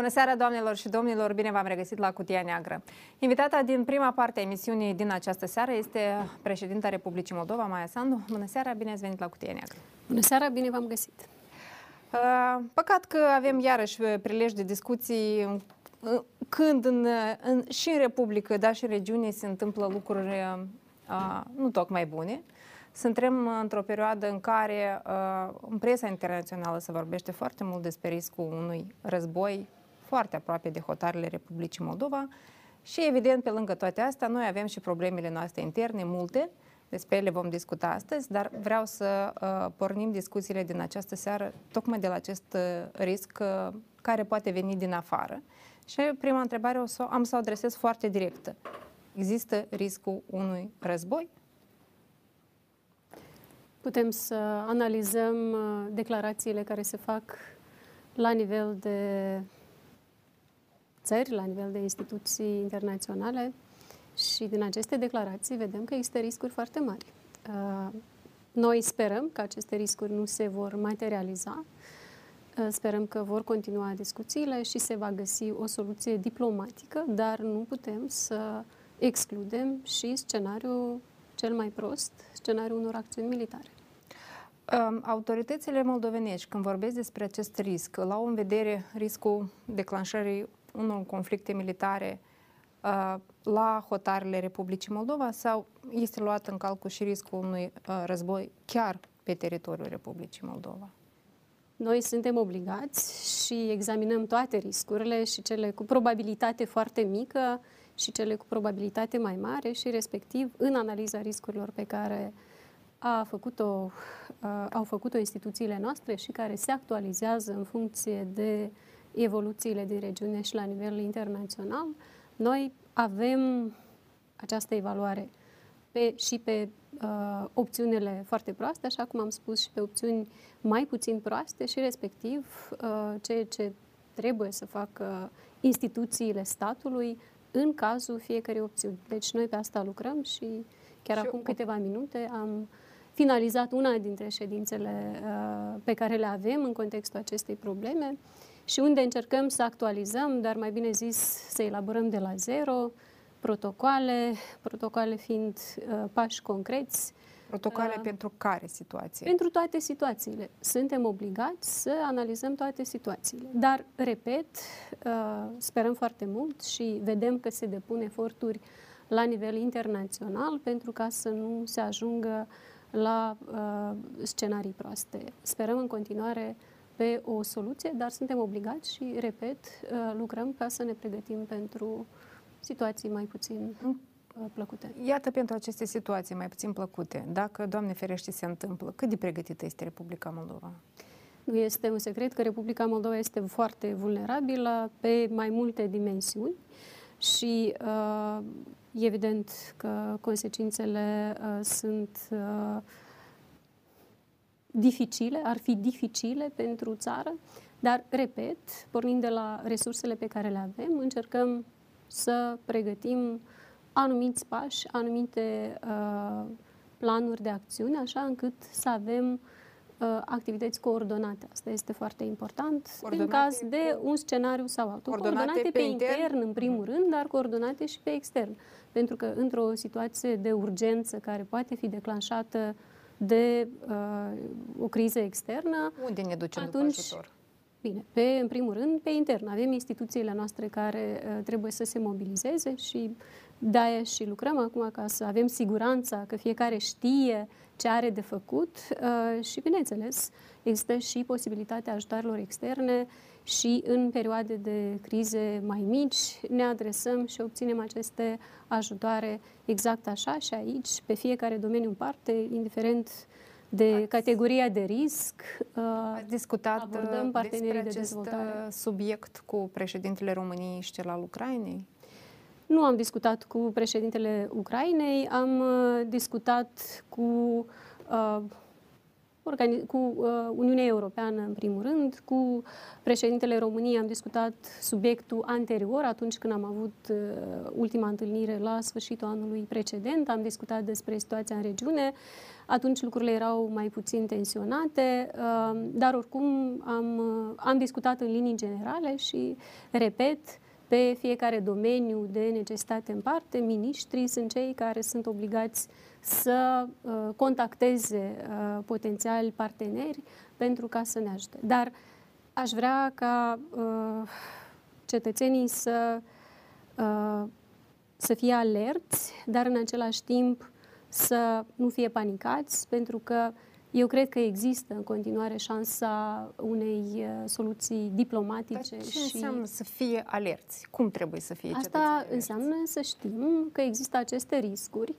Bună seara, doamnelor și domnilor! Bine v-am regăsit la Cutia Neagră. Invitata din prima parte a emisiunii din această seară este președinta Republicii Moldova, Maia Sandu. Bună seara, bine ați venit la Cutia Neagră! Bună seara, bine v-am găsit! Uh, păcat că avem iarăși prilej de discuții când în, în, și în Republică, dar și în regiune se întâmplă lucruri uh, nu tocmai bune. Suntem într-o perioadă în care uh, în presa internațională se vorbește foarte mult despre riscul unui război foarte aproape de hotarele Republicii Moldova și evident pe lângă toate astea noi avem și problemele noastre interne multe, despre ele vom discuta astăzi, dar vreau să uh, pornim discuțiile din această seară tocmai de la acest uh, risc uh, care poate veni din afară. Și prima întrebare o să, am să o adresez foarte directă. Există riscul unui război? Putem să analizăm declarațiile care se fac la nivel de țări, la nivel de instituții internaționale și din aceste declarații vedem că există riscuri foarte mari. Uh, noi sperăm că aceste riscuri nu se vor materializa, uh, sperăm că vor continua discuțiile și se va găsi o soluție diplomatică, dar nu putem să excludem și scenariul cel mai prost, scenariul unor acțiuni militare. Um, autoritățile moldovenești, când vorbesc despre acest risc, au în vedere riscul declanșării unor conflicte militare uh, la hotarele Republicii Moldova sau este luat în calcul și riscul unui uh, război chiar pe teritoriul Republicii Moldova? Noi suntem obligați și examinăm toate riscurile și cele cu probabilitate foarte mică și cele cu probabilitate mai mare și respectiv în analiza riscurilor pe care a făcut-o, uh, au făcut-o instituțiile noastre și care se actualizează în funcție de uh, evoluțiile din regiune și la nivel internațional, noi avem această evaluare pe, și pe uh, opțiunile foarte proaste, așa cum am spus, și pe opțiuni mai puțin proaste și respectiv uh, ceea ce trebuie să facă instituțiile statului în cazul fiecărei opțiuni. Deci noi pe asta lucrăm și chiar și acum o... câteva minute am finalizat una dintre ședințele uh, pe care le avem în contextul acestei probleme și unde încercăm să actualizăm, dar mai bine zis să elaborăm de la zero protocoale, protocoale fiind uh, pași concreți. Protocoale uh, pentru care situație? Pentru toate situațiile. Suntem obligați să analizăm toate situațiile. Dar, repet, uh, sperăm foarte mult și vedem că se depun eforturi la nivel internațional pentru ca să nu se ajungă la uh, scenarii proaste. Sperăm în continuare uh, pe o soluție, dar suntem obligați și, repet, uh, lucrăm ca să ne pregătim pentru situații mai puțin mm. uh, plăcute. Iată pentru aceste situații mai puțin plăcute, dacă, Doamne ferește, se întâmplă, cât de pregătită este Republica Moldova? Nu este un secret că Republica Moldova este foarte vulnerabilă pe mai multe dimensiuni și uh, evident că consecințele uh, sunt uh, dificile, ar fi dificile pentru țară, dar, repet, pornind de la resursele pe care le avem, încercăm să pregătim anumiți pași, anumite uh, planuri de acțiune, așa încât să avem uh, activități coordonate. Asta este foarte important coordonate în caz de un scenariu sau altul. Coordonate, coordonate pe, pe intern, intern, în primul mm. rând, dar coordonate și pe extern. Pentru că într-o situație de urgență care poate fi declanșată de uh, o criză externă. Unde ne ducem atunci, după ajutor? Bine, pe, în primul rând, pe intern. Avem instituțiile noastre care uh, trebuie să se mobilizeze și de-aia și lucrăm acum ca să avem siguranța că fiecare știe ce are de făcut uh, și, bineînțeles, există și posibilitatea ajutoarelor externe și în perioade de crize mai mici ne adresăm și obținem aceste ajutoare exact așa și aici, pe fiecare domeniu în parte, indiferent de Ați categoria de risc. Uh, ați discutat abordăm partenerii despre de dezvoltare. subiect cu președintele României și cel al Ucrainei? Nu am discutat cu președintele Ucrainei, am uh, discutat cu uh, cu uh, Uniunea Europeană în primul rând, cu președintele României am discutat subiectul anterior, atunci când am avut uh, ultima întâlnire la sfârșitul anului precedent, am discutat despre situația în regiune, atunci lucrurile erau mai puțin tensionate, uh, dar oricum am, uh, am discutat în linii generale și, repet, pe fiecare domeniu de necesitate în parte, miniștrii sunt cei care sunt obligați să uh, contacteze uh, potențiali parteneri pentru ca să ne ajute. Dar aș vrea ca uh, cetățenii să, uh, să fie alerți, dar în același timp să nu fie panicați, pentru că eu cred că există în continuare șansa unei uh, soluții diplomatice. Dar ce și... înseamnă să fie alerți? Cum trebuie să fie Asta înseamnă să știm că există aceste riscuri, uh,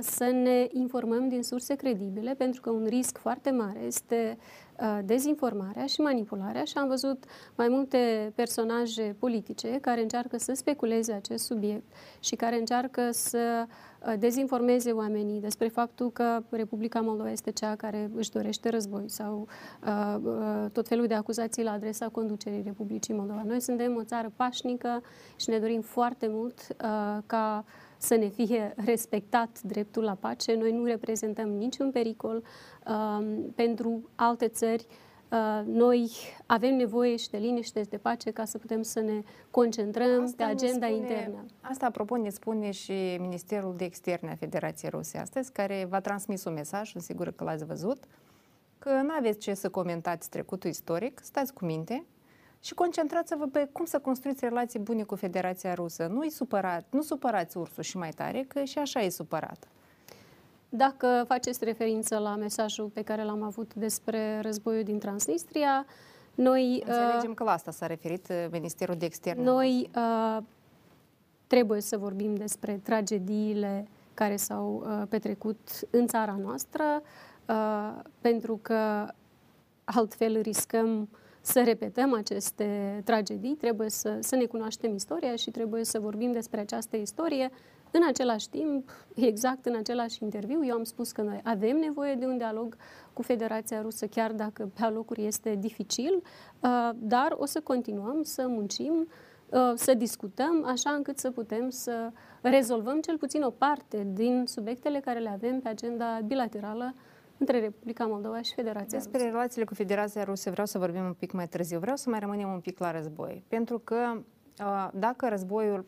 să ne informăm din surse credibile, pentru că un risc foarte mare este uh, dezinformarea și manipularea și am văzut mai multe personaje politice care încearcă să speculeze acest subiect și care încearcă să uh, Uh, dezinformeze oamenii despre faptul că Republica Moldova este cea care își dorește război sau uh, uh, tot felul de acuzații la adresa conducerii Republicii Moldova. Noi suntem o țară pașnică și ne dorim foarte mult uh, ca să ne fie respectat dreptul la pace. Noi nu reprezentăm niciun pericol uh, pentru alte țări uh, Uh, noi avem nevoie și de liniște și de pace ca să putem să ne concentrăm asta pe agenda spune, internă. Asta, apropo, ne spune și Ministerul de Externe a Federației Ruse astăzi, care v-a transmis un mesaj, sunt sigură că l-ați văzut, că nu aveți ce să comentați trecutul istoric, stați cu minte și concentrați-vă pe cum să construiți relații bune cu Federația Rusă. Nu-i supărat, nu supărați ursul și mai tare, că și așa e supărat. Dacă faceți referință la mesajul pe care l-am avut despre războiul din Transnistria, noi... Înțelegem uh, că la asta s-a referit uh, Ministerul de Externe. Noi uh, trebuie să vorbim despre tragediile care s-au uh, petrecut în țara noastră, uh, pentru că altfel riscăm să repetăm aceste tragedii, trebuie să, să ne cunoaștem istoria și trebuie să vorbim despre această istorie. În același timp, exact în același interviu, eu am spus că noi avem nevoie de un dialog cu Federația Rusă, chiar dacă pe alocuri este dificil, uh, dar o să continuăm să muncim, uh, să discutăm, așa încât să putem să rezolvăm cel puțin o parte din subiectele care le avem pe agenda bilaterală între Republica Moldova și Federația Despre Rusă. relațiile cu Federația Rusă vreau să vorbim un pic mai târziu. Vreau să mai rămânem un pic la război. Pentru că uh, dacă războiul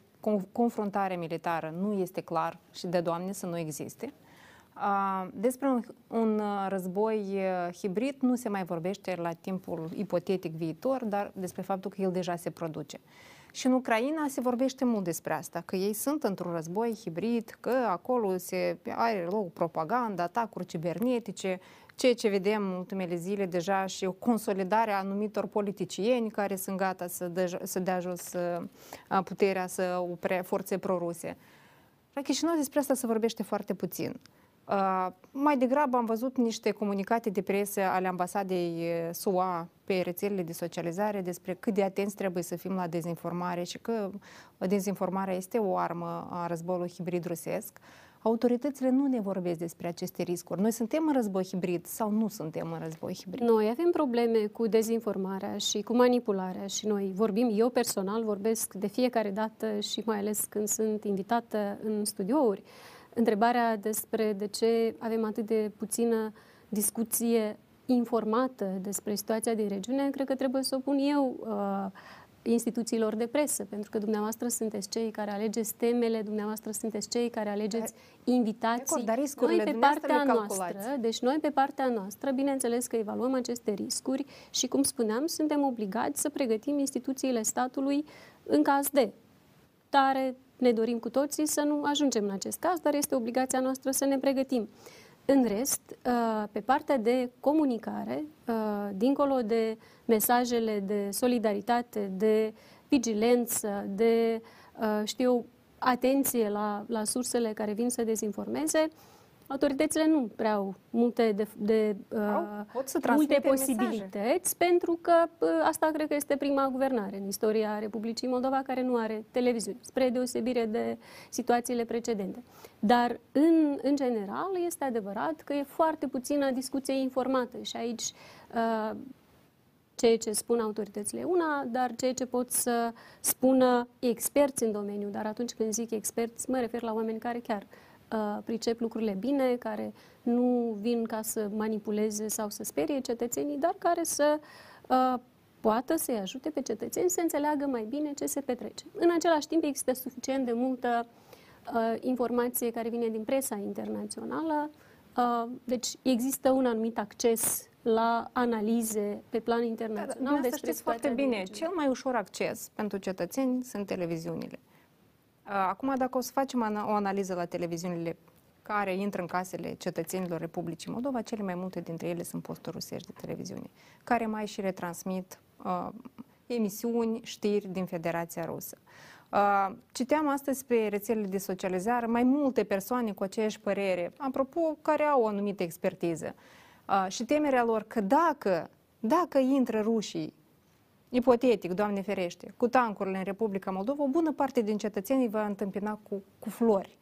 confruntare militară nu este clar și de Doamne să nu existe. Despre un, un război hibrid nu se mai vorbește la timpul ipotetic viitor, dar despre faptul că el deja se produce. Și în Ucraina se vorbește mult despre asta, că ei sunt într-un război hibrid, că acolo se are loc propaganda, atacuri cibernetice, ceea ce vedem în ultimele zile deja și o consolidare a anumitor politicieni care sunt gata să, de, să dea jos puterea să opre forțe proruse. La Chișinău despre asta se vorbește foarte puțin. Uh, mai degrabă am văzut niște comunicate de presă ale ambasadei SUA pe rețelele de socializare despre cât de atenți trebuie să fim la dezinformare și că dezinformarea este o armă a războiului hibrid rusesc. Autoritățile nu ne vorbesc despre aceste riscuri. Noi suntem în război hibrid sau nu suntem în război hibrid? Noi avem probleme cu dezinformarea și cu manipularea și noi vorbim, eu personal vorbesc de fiecare dată și mai ales când sunt invitată în studiouri. Întrebarea despre de ce avem atât de puțină discuție informată despre situația din regiune, cred că trebuie să o pun eu uh, instituțiilor de presă, pentru că dumneavoastră sunteți cei care alegeți temele, dumneavoastră sunteți cei care alegeți invitații. Dar noi pe partea noastră, deci noi pe partea noastră, bineînțeles că evaluăm aceste riscuri și, cum spuneam, suntem obligați să pregătim instituțiile statului în caz de tare. Ne dorim cu toții să nu ajungem în acest caz, dar este obligația noastră să ne pregătim. În rest, uh, pe partea de comunicare, uh, dincolo de mesajele de solidaritate, de vigilență, de, uh, știu, atenție la, la sursele care vin să dezinformeze, autoritățile nu prea au multe, de, de, Au, pot să multe transmită posibilități, mesaje. pentru că uh, asta cred că este prima guvernare în istoria Republicii Moldova care nu are televiziune, spre deosebire de situațiile precedente. Dar, în, în general, este adevărat că e foarte puțină discuție informată și aici uh, ceea ce spun autoritățile e una, dar ceea ce pot să spună experți în domeniu, dar atunci când zic experți, mă refer la oameni care chiar uh, pricep lucrurile bine, care nu vin ca să manipuleze sau să sperie cetățenii, dar care să uh, poată să-i ajute pe cetățeni să înțeleagă mai bine ce se petrece. În același timp există suficient de multă uh, informație care vine din presa internațională, uh, deci există un anumit acces la analize pe plan Da, internațional da, să despre știți foarte situația din bine, regiune. cel mai ușor acces pentru cetățeni sunt televiziunile. Uh, Acum, dacă o să facem ana- o analiză la televiziunile care intră în casele cetățenilor Republicii Moldova, cele mai multe dintre ele sunt posturi rusești de televiziune, care mai și retransmit uh, emisiuni, știri din Federația Rusă. Uh, citeam astăzi pe rețelele de socializare mai multe persoane cu aceeași părere, apropo, care au o anumită expertiză. Uh, și temerea lor că dacă, dacă intră rușii ipotetic, Doamne ferește, cu tancurile în Republica Moldova, o bună parte din cetățenii va întâmpina cu, cu flori.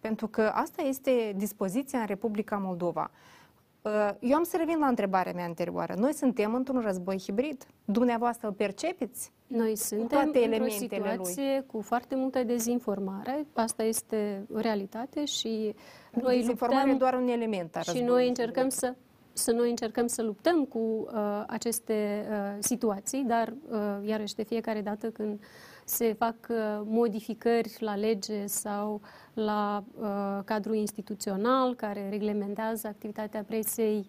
Pentru că asta este dispoziția în Republica Moldova. Uh, Eu am să revin la întrebarea mea anterioară. Noi suntem într-un război hibrid. Dumneavoastră îl percepeți? Noi suntem toate într-o elementele lui. situație cu foarte multă dezinformare. Asta este o realitate și noi Dezinformarea e luptăm doar un element a și războiului noi hibrid. încercăm să să noi încercăm să luptăm cu uh, aceste uh, situații, dar uh, iarăși de fiecare dată când se fac uh, modificări la lege sau la uh, cadrul instituțional care reglementează activitatea presei,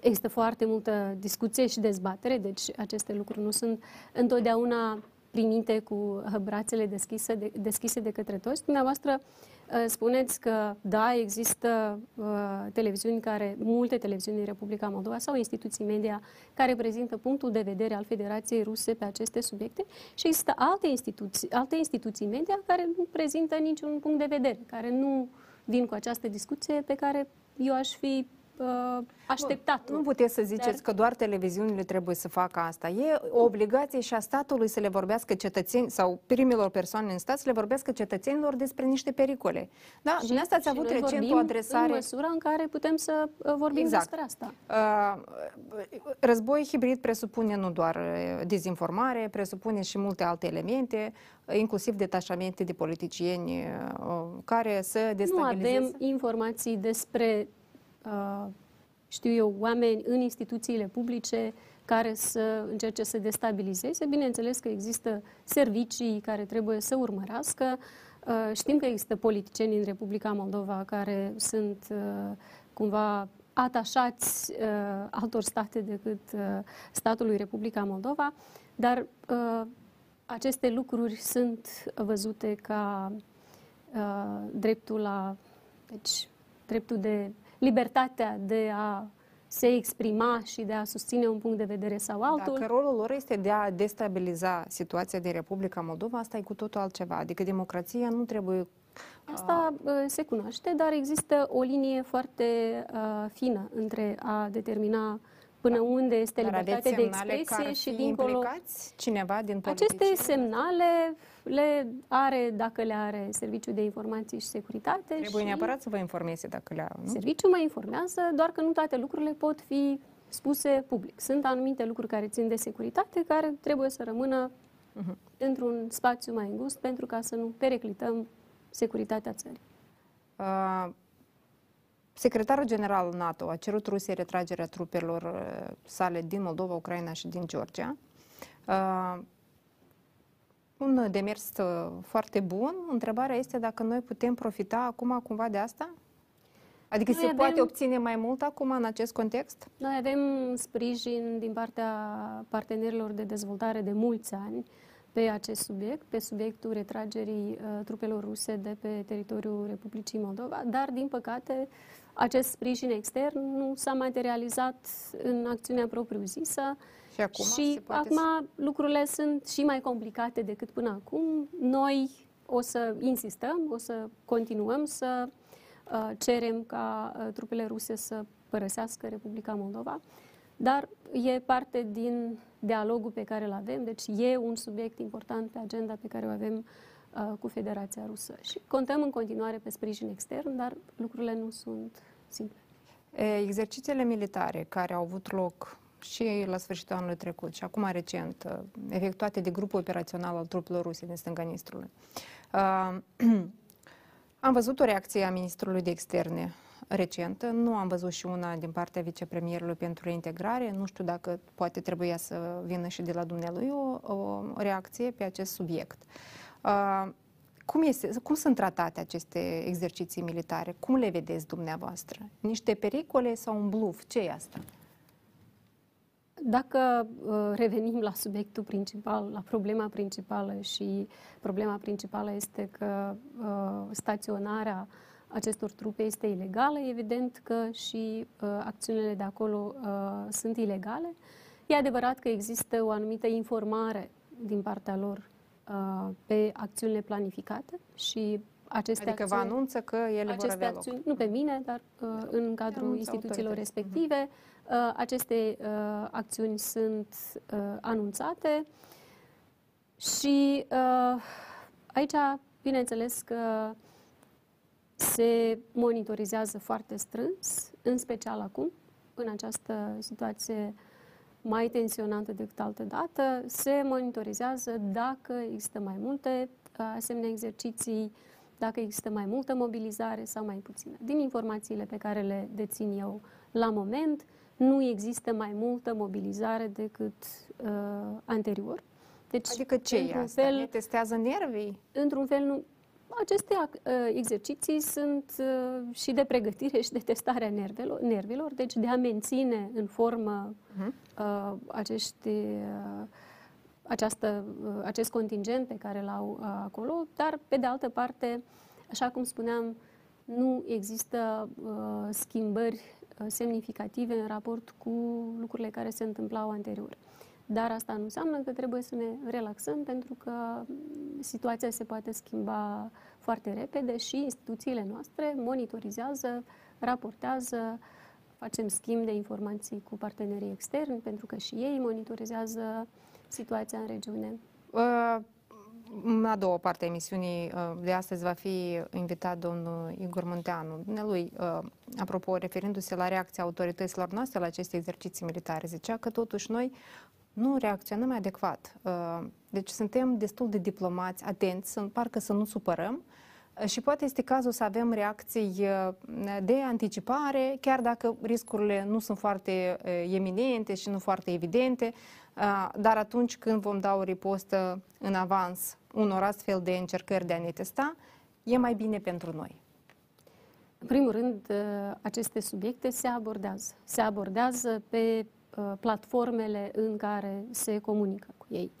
există foarte multă discuție și dezbatere, deci aceste lucruri nu sunt întotdeauna primite cu uh, brațele deschise de, deschise de către toți. Dumneavoastră uh, spuneți că da, există uh, televiziuni care, multe televiziuni din Republica Moldova sau instituții media care prezintă punctul de vedere al Federației Ruse pe aceste subiecte și există alte instituții, alte instituții media care nu prezintă niciun punct de vedere, care nu vin cu această discuție pe care eu aș fi uh, așteptat. Nu puteți să ziceți Dar- că doar televiziunile trebuie să facă asta. E o obligație și a statului să le vorbească cetățeni sau primilor persoane în stat să le vorbească cetățenilor despre niște pericole. Da, și, dumneavoastră ați și avut noi recent vorbim o adresare... în măsura în care putem să uh, vorbim Exact. despre asta. Uh, război hibrid presupune nu doar uh, dezinformare, presupune și multe alte elemente, uh, inclusiv detașamente de politicieni uh, care să Nu destabilizeze. avem informații despre, uh, știu eu, oameni în instituțiile publice care să încerce să destabilizeze. Bineînțeles că există servicii care trebuie să urmărească. Uh, Știm că există politicieni în Republica Moldova care sunt uh, cumva atașați uh, altor state decât uh, statului Republica Moldova, dar uh, aceste lucruri sunt văzute ca uh, dreptul la, deci, dreptul de libertatea de a se exprima și de a susține un punct de vedere sau altul. Dacă rolul lor este de a destabiliza situația din Republica Moldova, asta e cu totul altceva. Adică democrația nu trebuie Asta uh, se cunoaște, dar există o linie foarte uh, fină între a determina până unde este Dar aveți libertatea de semnale că expresie ar și fi dincolo. implicați cineva din Aceste politicieni? semnale le are, dacă le are Serviciul de Informații și Securitate. Trebuie și neapărat să vă informeze dacă le au, nu? Serviciul mă informează, doar că nu toate lucrurile pot fi spuse public. Sunt anumite lucruri care țin de securitate, care trebuie să rămână Mhm. într-un spațiu mai îngust pentru ca să nu periclităm securitatea țării. Uh, Secretarul General NATO a cerut Rusiei retragerea trupelor uh, sale din Moldova, Ucraina și din Georgia. Uh, un demers uh, foarte bun. Întrebarea este dacă noi putem profita acum cumva de asta? Adică Noi se avem- poate obține mai mult acum în acest context? Noi avem sprijin din partea partenerilor de dezvoltare de mulți ani pe acest subiect, pe subiectul retragerii uh, trupelor ruse de pe teritoriul Republicii Moldova, dar, din păcate, acest sprijin extern nu s-a materializat în acțiunea propriu-zisă Și acum și se poate acum lucrurile sunt și mai complicate decât până acum. Noi o să insistăm, o să continuăm să uh, cerem ca uh, trupele ruse să părăsească Republica Moldova, dar e parte din dialogul pe care îl avem, deci e un subiect important pe agenda pe care o avem cu Federația Rusă. Și contăm în continuare pe sprijin extern, dar lucrurile nu sunt simple. Exercițiile militare care au avut loc și la sfârșitul anului trecut și acum recent, uh, efectuate de grupul operațional al trupelor ruse din stânga Nistrului. Uh, am văzut o reacție a ministrului de externe recentă, nu am văzut și una din partea vicepremierului pentru reintegrare, nu știu dacă poate trebuia să vină și de la dumnealui o, o reacție pe acest subiect. Uh, cum, este, cum sunt tratate aceste exerciții militare? Cum le vedeți dumneavoastră? Niște pericole sau un bluf? Ce e asta? Dacă uh, revenim la subiectul principal, la problema principală și problema principală este că uh, staționarea acestor trupe este ilegală, evident că și uh, acțiunile de acolo uh, sunt ilegale. E adevărat că există o anumită informare din partea lor uh, pe acțiunile planificate și aceste adică acțiuni, vă anunță că ele aceste vor avea acțiuni, loc. Nu pe mine, dar uh, în cadrul instituțiilor respective. Uh-huh Uh, aceste uh, acțiuni sunt uh, anunțate și aici, bineînțeles că se monitorizează foarte strâns, în special acum, în această situație mai tensionantă decât altă dată, se monitorizează dacă există mai multe asemenea exerciții, dacă există mai multă mobilizare sau mai puțină. Din informațiile pe care le dețin eu la moment, nu există mai multă mobilizare decât uh, anterior. Deci, adică ce e asta? Fel, ne testează nervii? Într-un fel, nu. Aceste uh, exerciții sunt uh, și de pregătire și de testare a nervelor, nervilor, deci de a menține în formă uh-huh. uh, acești, uh, această, uh, acest contingent pe care l-au uh, acolo, dar, pe de altă parte, așa cum spuneam, nu există uh, schimbări Uh, semnificative în raport cu lucrurile care se întâmplau anterior. Dar asta nu înseamnă că trebuie să ne relaxăm pentru că situația se poate schimba foarte repede și instituțiile noastre monitorizează, raportează, facem schimb de informații cu partenerii externi pentru că și ei monitorizează situația în regiune. Uh, a doua parte a emisiunii uh, de astăzi va fi invitat domnul Igor Munteanu. Dumnealui, uh, apropo, referindu-se la reacția autorităților noastre la aceste exerciții militare, zicea că totuși noi nu reacționăm adecvat. Uh, deci suntem destul de diplomați, atenți, parcă să nu supărăm și poate este cazul să avem reacții de anticipare, chiar dacă riscurile nu sunt foarte eminente și nu foarte evidente, dar atunci când vom da o ripostă în avans unor astfel de încercări de a ne testa, e mai bine pentru noi. În primul rând, aceste subiecte se abordează. Se abordează pe platformele în care se comunică cu ei.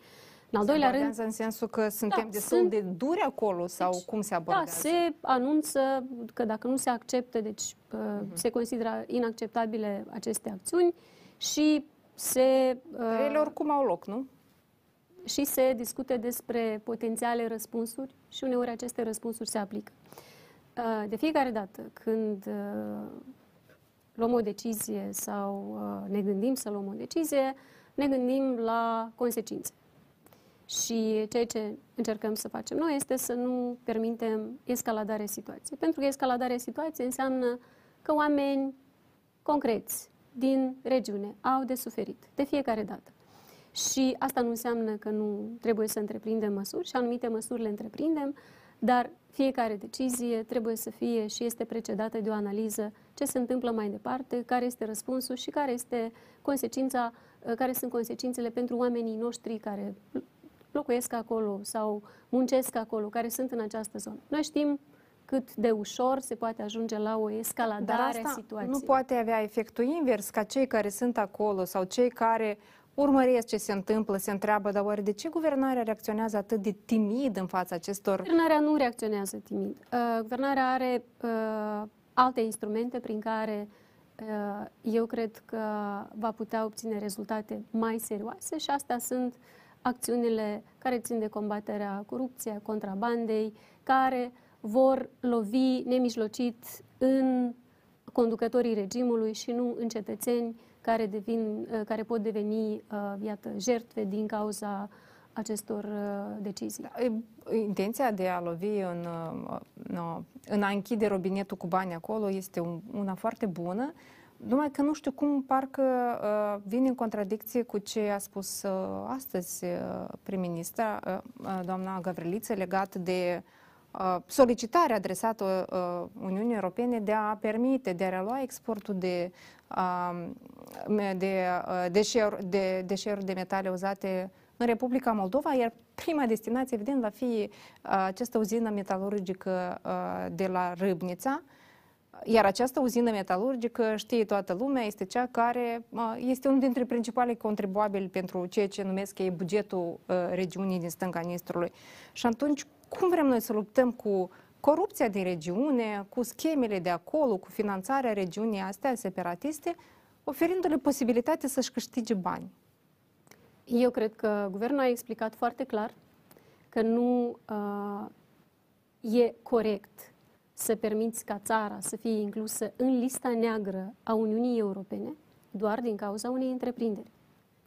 În al doilea rând... în sensul că suntem da, destul sunt... de duri acolo sau deci, cum se da, abordează? Da, se anunță că dacă nu se acceptă, deci uh-huh. se consideră inacceptabile aceste acțiuni și se... Uh, Ele oricum au loc, nu? Și se discute despre potențiale răspunsuri și uneori aceste răspunsuri se aplică. Uh, de fiecare dată când uh, luăm o decizie sau uh, ne gândim să luăm o decizie, ne gândim la consecințe. Și ceea ce încercăm să facem noi este să nu permitem escaladarea situației. Pentru că escaladarea situației înseamnă că oameni concreți, din regiune au de suferit de fiecare dată. Și asta nu înseamnă că nu trebuie să întreprindem măsuri și anumite măsuri le întreprindem, dar fiecare decizie trebuie să fie și este precedată de o analiză ce se întâmplă mai departe, care este răspunsul și care este consecința, care sunt consecințele pentru oamenii noștri care locuiesc acolo sau muncesc acolo, care sunt în această zonă. Noi știm cât de ușor se poate ajunge la o escaladare a situației. nu poate avea efectul invers ca cei care sunt acolo sau cei care urmăresc ce se întâmplă, se întreabă, dar oare de ce guvernarea reacționează atât de timid în fața acestor... Guvernarea nu reacționează timid. Uh, guvernarea are uh, alte instrumente prin care uh, eu cred că va putea obține rezultate mai serioase și astea sunt acțiunile care țin de combaterea corupției, contrabandei, care vor lovi nemijlocit în conducătorii regimului și nu în cetățeni care, devin, uh, care pot deveni, uh, iată, jertfe din cauza acestor uh, decizii. Da, intenția de a lovi în, în a închide robinetul cu bani acolo este una foarte bună, numai că nu știu cum parcă vine în contradicție cu ce a spus astăzi prim-ministra, doamna Gavriliță, legat de solicitarea adresată Uniunii Europene de a permite, de a relua exportul de de deșeuri de, deșeuri de metale uzate în Republica Moldova, iar prima destinație, evident, va fi această uzină metalurgică de la Râbnița, iar această uzină metalurgică, știe toată lumea, este cea care este unul dintre principalii contribuabili pentru ceea ce numesc ei bugetul regiunii din stânga Nistrului. Și atunci, cum vrem noi să luptăm cu corupția din regiune, cu schemele de acolo, cu finanțarea regiunii astea separatiste, oferindu-le posibilitatea să-și câștige bani. Eu cred că guvernul a explicat foarte clar că nu uh, e corect să permiți ca țara să fie inclusă în lista neagră a Uniunii Europene doar din cauza unei întreprinderi.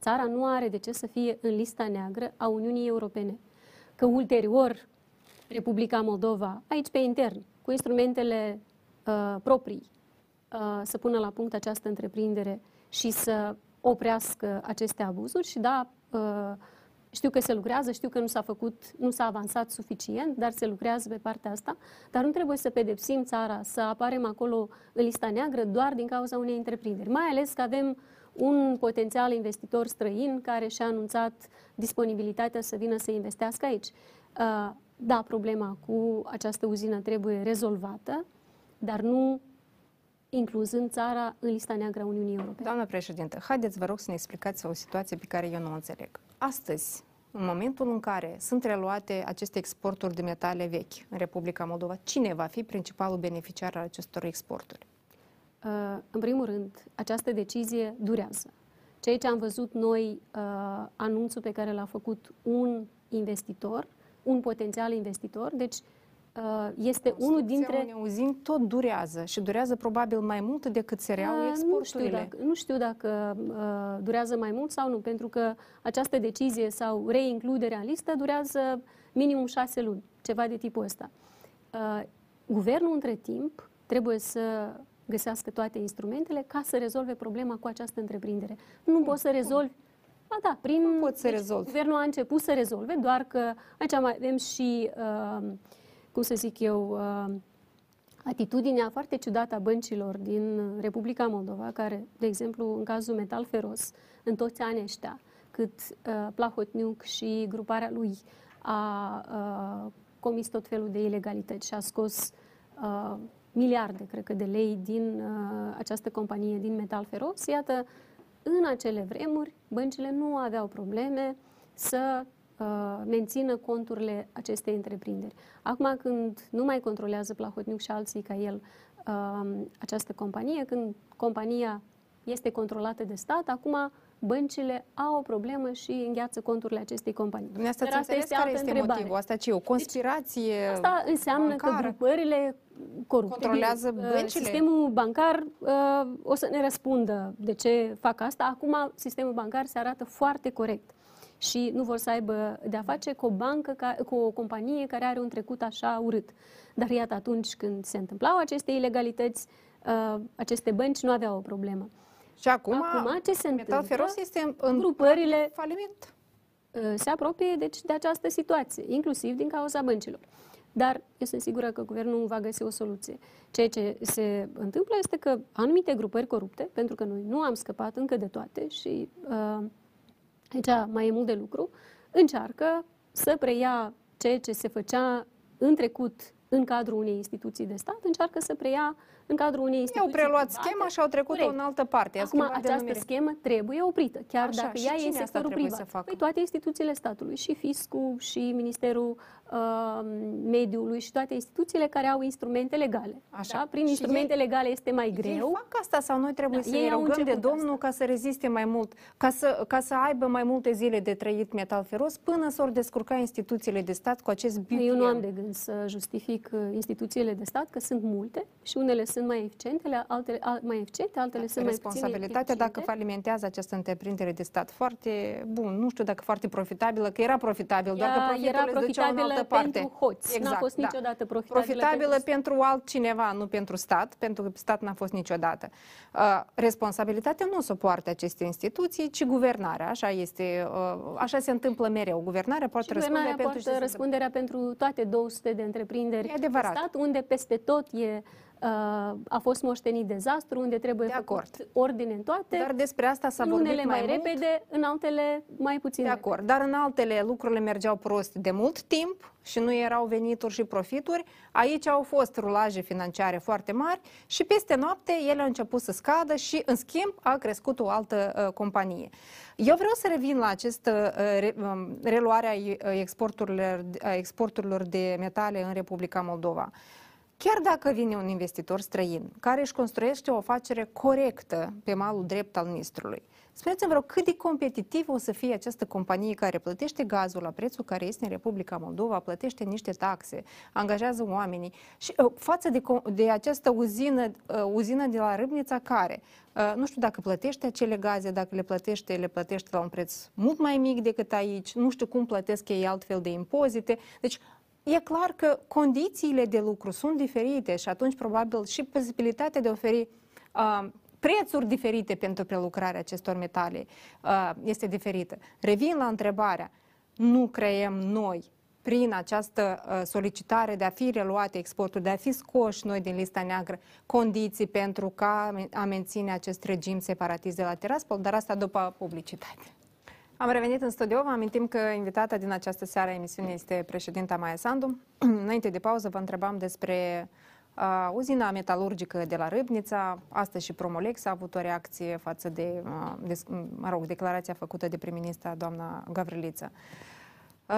Țara nu are de ce să fie în lista neagră a Uniunii Europene. Că ulterior Republica Moldova, aici pe intern, cu instrumentele uh, proprii, uh, să pună la punct această întreprindere și să oprească aceste abuzuri și da, uh, știu că se lucrează, știu că nu s-a făcut, nu s-a avansat suficient, dar se lucrează pe partea asta, dar nu trebuie să pedepsim țara, să aparem acolo în lista neagră doar din cauza unei întreprinderi. Mai ales că avem un potențial investitor străin care și-a anunțat disponibilitatea să vină să investească aici. Uh, da, problema cu această uzină trebuie rezolvată, dar nu incluzând țara în lista neagră a Uniunii Europene. Doamna președintă, haideți vă rog să ne explicați o situație pe care eu nu o înțeleg. Astăzi, în momentul în care sunt reluate aceste exporturi de metale vechi în Republica Moldova, cine va fi principalul beneficiar al acestor exporturi? Uh, în primul rând, această decizie durează. Ceea ce am văzut noi, uh, anunțul pe care l-a făcut un investitor, un potențial investitor. Deci uh, este unul dintre... unei uzini tot durează și durează probabil mai mult decât cerealul uh, exporturile. Nu știu dacă, nu știu dacă uh, durează mai mult sau nu, pentru că această decizie sau reincluderea în listă durează minimum șase luni, ceva de tipul ăsta. Uh, guvernul, între timp, trebuie să găsească toate instrumentele ca să rezolve problema cu această întreprindere. Nu poți să rezolvi Ba da, prin... Nu pot să deci, rezolv. Guvernul a început să rezolve, doar că aici mai avem și, uh, cum să zic eu, uh, atitudinea foarte ciudată a băncilor din Republica Moldova, care, de exemplu, în cazul Metal Feros, în toți anii ăștia, cât uh, Plahotniuc și gruparea lui a uh, comis tot felul de ilegalități și a scos uh, miliarde, cred că, de lei din uh, această companie, din Metal Feros, iată, în acele vremuri, băncile nu aveau probleme să uh, mențină conturile acestei întreprinderi. Acum, când nu mai controlează Plahotniuc și alții ca el uh, această companie, când compania este controlată de stat, acum băncile au o problemă și îngheață conturile acestei companii. Dumneavoastră Dar asta este care este întrebare. motivul? Asta ce e o conspirație deci, Asta înseamnă bancară? că grupările corupte controlează uh, băncile? Sistemul bancar uh, o să ne răspundă de ce fac asta. Acum sistemul bancar se arată foarte corect și nu vor să aibă de-a face cu o bancă, cu o companie care are un trecut așa urât. Dar iată, atunci când se întâmplau aceste ilegalități, uh, aceste bănci nu aveau o problemă. Și acum, acum ce se Metal Feros este în grupările faliment. Uh, se apropie deci de această situație, inclusiv din cauza băncilor. Dar eu sunt sigură că guvernul va găsi o soluție. Ceea ce se întâmplă este că anumite grupări corupte, pentru că noi nu am scăpat încă de toate și uh, aici mai e mult de lucru, încearcă să preia ceea ce se făcea în trecut în cadrul unei instituții de stat, încearcă să preia în cadrul unei instituții. Au preluat schema și au trecut-o în altă parte. Acum, această denumire. schemă trebuie oprită, chiar Așa, dacă ea e în sectorul privat. Să facă? Păi toate instituțiile statului, și fiscul, și Ministerul uh, Mediului, și toate instituțiile care au instrumente legale. Așa. Da? Prin și instrumente ei, legale este mai greu. Ei fac asta sau noi trebuie da, să ne rugăm de Domnul asta. ca să reziste mai mult, ca să, ca să aibă mai multe zile de trăit metal feros până să ori descurca instituțiile de stat cu acest BPM. Eu nu am de gând să justific uh, instituțiile de stat, că sunt multe și unele sunt sunt mai eficiente, altele, mai eficiente, altele sunt mai puțin Responsabilitatea dacă falimentează această întreprindere de stat foarte bun, nu știu dacă foarte profitabilă, că era profitabil, doar că profitul era profitabilă în altă parte. pentru hoți, exact, n-a fost da. niciodată profitabilă, profitabilă pentru, pentru altcineva, nu pentru stat, pentru că stat n-a fost niciodată. Uh, responsabilitatea nu suportă aceste instituții, ci guvernarea, așa este, uh, așa se întâmplă mereu. Guvernarea poate răspunde pentru răspunderea pentru toate 200 de întreprinderi de stat, unde peste tot e Uh, a fost moștenit dezastru, unde trebuie de făcut acord. ordine în toate. Dar despre asta s-a vorbit unele mai, mai mult. repede, în altele mai puțin De acord, repede. dar în altele lucrurile mergeau prost de mult timp și nu erau venituri și profituri. Aici au fost rulaje financiare foarte mari și peste noapte ele au început să scadă și, în schimb, a crescut o altă uh, companie. Eu vreau să revin la această uh, re, uh, reluare a exporturilor, a exporturilor de metale în Republica Moldova. Chiar dacă vine un investitor străin care își construiește o afacere corectă pe malul drept al Nistrului, spuneți-mi vreau cât de competitiv o să fie această companie care plătește gazul la prețul care este în Republica Moldova, plătește niște taxe, angajează oamenii și uh, față de, de această uzină, uh, uzină de la Râbnița care, uh, nu știu dacă plătește acele gaze, dacă le plătește, le plătește la un preț mult mai mic decât aici, nu știu cum plătesc ei altfel de impozite, deci e clar că condițiile de lucru sunt diferite și atunci probabil și posibilitatea de a oferi uh, prețuri diferite pentru prelucrarea acestor metale uh, este diferită. Revin la întrebarea, nu creăm noi prin această uh, solicitare de a fi reluate exporturi, de a fi scoși noi din lista neagră, condiții pentru ca a menține acest regim separatist de la Tiraspol, dar asta după publicitate. Am revenit în studio. Vă amintim că invitata din această seară a emisiunii este președinta Maia Sandu. Înainte de pauză vă întrebam despre uh, uzina metalurgică de la Râbnița. Astăzi și Promolex a avut o reacție față de, uh, de mă rog, declarația făcută de prim-ministra doamna Gavriliță. Uh,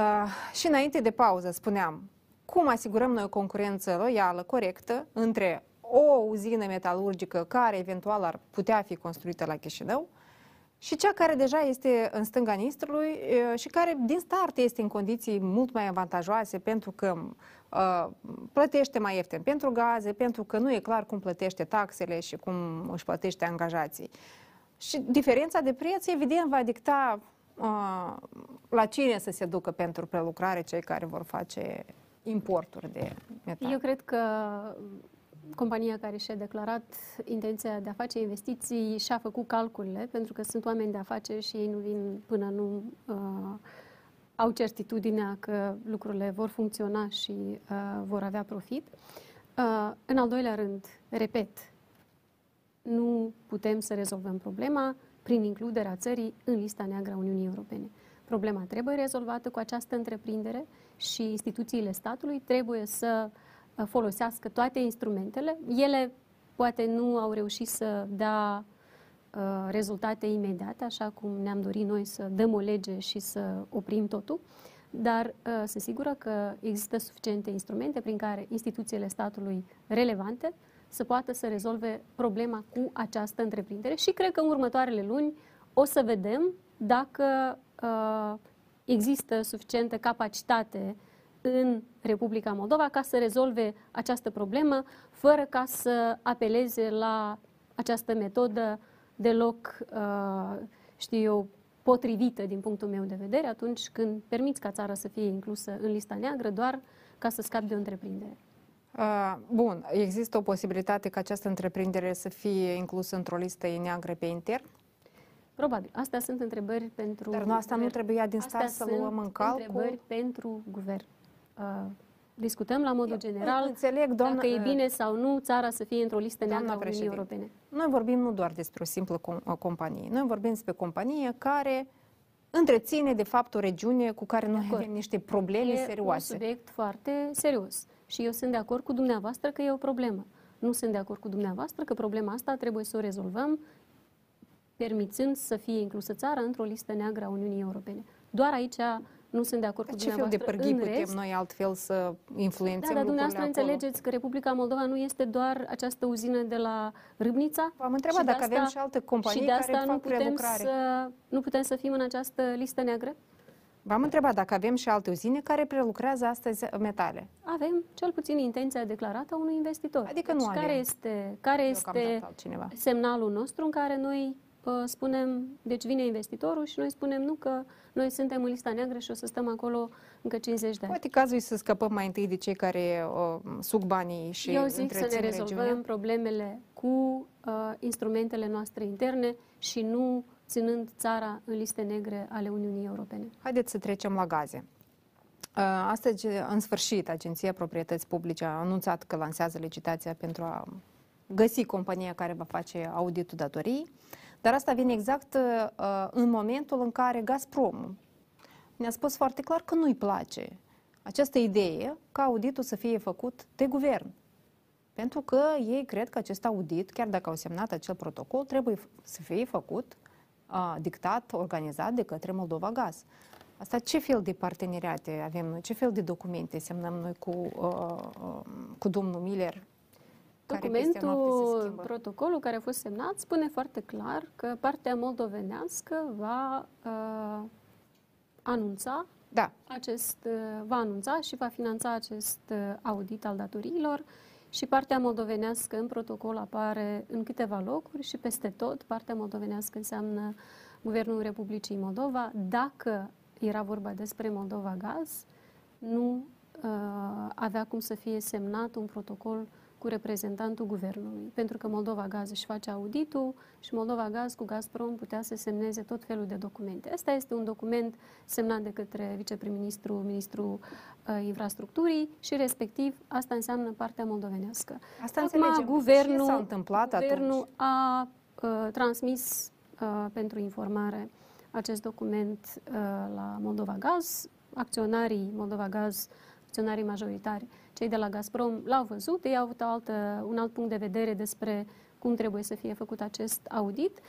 și înainte de pauză spuneam, cum asigurăm noi o concurență loială, corectă, între o uzină metalurgică care eventual ar putea fi construită la Chișinău și cea care deja este în stânga Nistrului și care din start este în condiții mult mai avantajoase pentru că uh, plătește mai ieftin pentru gaze, pentru că nu e clar cum plătește taxele și cum își plătește angajații. Și diferența de preț, evident, va dicta uh, la cine să se ducă pentru prelucrare cei care vor face importuri de metal. Eu cred că compania care și-a declarat intenția de a face investiții și-a făcut calculele, pentru că sunt oameni de afaceri și ei nu vin până nu uh, au certitudinea că lucrurile vor funcționa și uh, vor avea profit. Uh, în al doilea rând, repet, nu putem să rezolvăm problema prin includerea țării în lista neagră a Uniunii Europene. Problema trebuie rezolvată cu această întreprindere și instituțiile statului trebuie să uh, folosească toate instrumentele. Ele poate nu au reușit să dea uh, rezultate imediate, așa cum ne-am dorit noi să dăm o lege și să oprim totul, dar uh, sunt sigură că există suficiente instrumente prin care instituțiile statului relevante să poată să rezolve problema cu această întreprindere și cred că în următoarele luni o să vedem dacă uh, există suficientă capacitate în Republica Moldova ca să rezolve această problemă, fără ca să apeleze la această metodă deloc, uh, știu eu, potrivită din punctul meu de vedere atunci când permiți ca țara să fie inclusă în lista neagră doar ca să scapi de o întreprindere. Uh, bun, există o posibilitate ca această întreprindere să fie inclusă într-o listă neagră pe intern? Probabil. Astea sunt întrebări pentru Dar nu, asta guvern. nu trebuia din start să luăm în calcul? întrebări pentru guvern. Uh, discutăm la modul Eu general înțeleg, doamna, dacă e bine sau nu țara să fie într-o listă neagră a Uniunii Europene. Noi vorbim nu doar despre o simplă com- companie. Noi vorbim despre o companie care întreține, de fapt, o regiune cu care noi avem niște probleme e serioase. E un subiect foarte serios. Și eu sunt de acord cu dumneavoastră că e o problemă. Nu sunt de acord cu dumneavoastră că problema asta trebuie să o rezolvăm permițând să fie inclusă țara într-o listă neagră a Uniunii Europene. Doar aici nu sunt de acord cu Ce fel de pârghii putem rest, noi altfel să influențăm Da, dar dumneavoastră acolo? înțelegeți că Republica Moldova nu este doar această uzină de la Râbnița? V-am întrebat dacă avem și alte companii și de asta care nu fac putem Să, nu putem să fim în această listă neagră? V-am întrebat dacă avem și alte uzine care prelucrează astăzi metale. Avem cel puțin intenția declarată a unui investitor. Adică deci nu care avem. este, care Deocamdată este altcineva. semnalul nostru în care noi uh, spunem, deci vine investitorul și noi spunem nu că noi suntem în lista neagră și o să stăm acolo încă 50 de ani. Poate cazul e să scăpăm mai întâi de cei care uh, suc banii și Eu zic să ne întrețin rezolvăm regiunea. problemele cu uh, instrumentele noastre interne și nu ținând țara în liste negre ale Uniunii Europene. Haideți să trecem la gaze. Uh, Astăzi, în sfârșit, Agenția Proprietăți Publice a anunțat că lansează licitația pentru a găsi compania care va face auditul datorii, dar asta vine exact uh, în momentul în care Gazprom ne-a spus foarte clar că nu-i place această idee ca auditul să fie făcut de guvern. Pentru că ei cred că acest audit, chiar dacă au semnat acel protocol, trebuie f- să fie făcut, uh, dictat, organizat de către Moldova Gaz. Asta ce fel de parteneriate avem noi? Ce fel de documente semnăm noi cu, uh, uh, cu domnul Miller? care peste noapte se Documentul, schimbă? protocolul care a fost semnat spune foarte clar că partea moldovenească va uh, anunța Da, acest, uh, va anunța și va finanța acest uh, audit al datoriilor și partea moldovenească în protocol apare în câteva locuri și peste tot partea moldovenească înseamnă Guvernul Republicii Moldova. Dacă era vorba despre Moldova Gaz, nu uh, avea cum să fie semnat un protocol cu reprezentantul guvernului, pentru că Moldova Gaz își face auditul și Moldova Gaz cu Gazprom putea să semneze tot felul de documente. Asta este un document semnat de către viceprim-ministru, ministrul uh, infrastructurii și respectiv asta înseamnă partea moldovenească. asta Acum, înțelegem. guvernul, Ce s-a întâmplat guvernul atunci? a uh, transmis uh, pentru informare acest document uh, la Moldova Gaz. Acționarii Moldova Gaz, acționarii majoritari, cei de la Gazprom, l-au văzut, ei au avut o altă, un alt punct de vedere despre cum trebuie să fie făcut acest audit.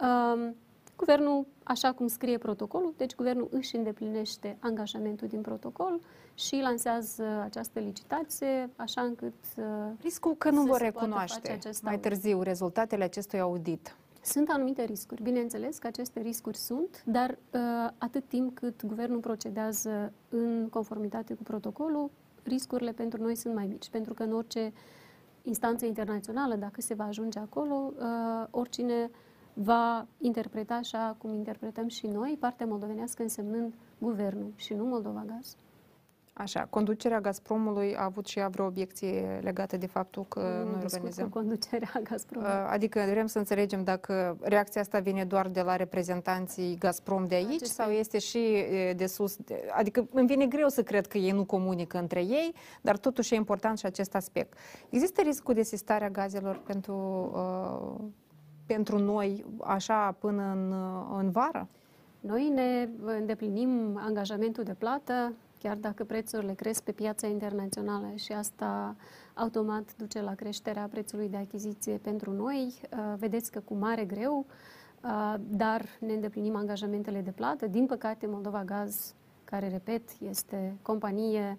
Um, Guvernul, așa cum scrie protocolul, deci guvernul își îndeplinește angajamentul din protocol și lansează această licitație, așa încât uh, Riscul că nu să vor se poată face recunoaște acest mai audit. târziu rezultatele acestui audit. Sunt anumite riscuri. Bineînțeles că aceste riscuri sunt, dar uh, atât timp cât guvernul procedează în conformitate cu protocolul, riscurile pentru noi sunt mai mici, pentru că în orice instanță internațională, dacă se va ajunge acolo, uh, oricine va interpreta așa cum interpretăm și noi, partea moldovenească însemnând guvernul și nu Moldova Gaz. Așa, conducerea Gazpromului a avut și ea vreo obiecție legată de faptul că nu noi discut organizăm. cu conducerea Gazprom. Uh, Adică vrem să înțelegem dacă reacția asta vine doar de la reprezentanții Gazprom de aici Aceste- sau este și e, de sus. de- Adică îmi vine greu să cred că ei nu comunică între ei, dar totuși e important și acest aspect. Există riscul de sistare a gazelor pentru, uh, pentru noi așa până în, uh, în vară? Noi ne îndeplinim angajamentul de plată, chiar dacă prețurile cresc pe piața internațională și asta automat duce la creșterea prețului de achiziție pentru noi. Uh, Vedeți că cu mare greu, uh, dar ne îndeplinim angajamentele de plată. Din păcate, Moldova Gaz, care, repet, este companie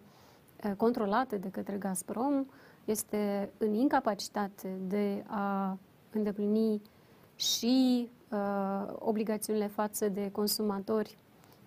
uh, controlată de către Gazprom, este în incapacitate de a îndeplini și uh, obligațiunile față de consumatori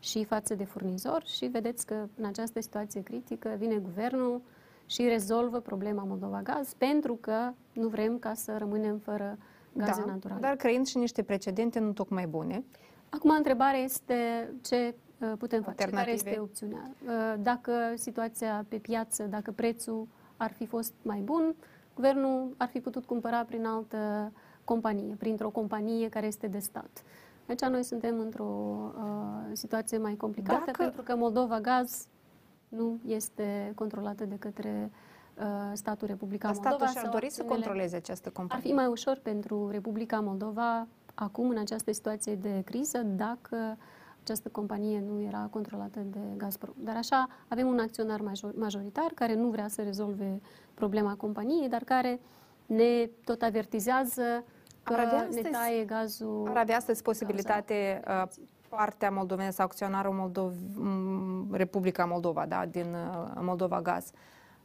și față de furnizor și vedeți că în această situație critică vine guvernul și rezolvă problema Moldova Gaz pentru că nu vrem ca să rămânem fără gaze da, naturale. dar creând și niște precedente nu tocmai bune. Acum, întrebarea este ce uh, putem face, care Alternative. este opțiunea. Uh, Dacă situația pe piață, dacă prețul ar fi fost mai bun, guvernul ar fi putut cumpăra prin altă companie, printr-o companie care este de stat. Deci noi suntem într-o uh, situație mai complicată Dacă- pentru că Moldova Gaz nu este controlată de către uh, statul Republica Dar Moldova. statul și-ar sau dori să acțiunile- controleze această ar companie. fi mai ușor pentru Republica Moldova acum, în această situație de criză, dacă această companie nu era controlată de Gazprom. Dar așa avem un acționar major- majoritar care nu vrea să rezolve problema companiei, dar care ne tot avertizează că Ar avea ne astăzi- taie gazul. Ar avea astăzi posibilitate uh, partea moldovenă sau acționarul Moldov, m, Republica Moldova, da, din uh, Moldova Gaz,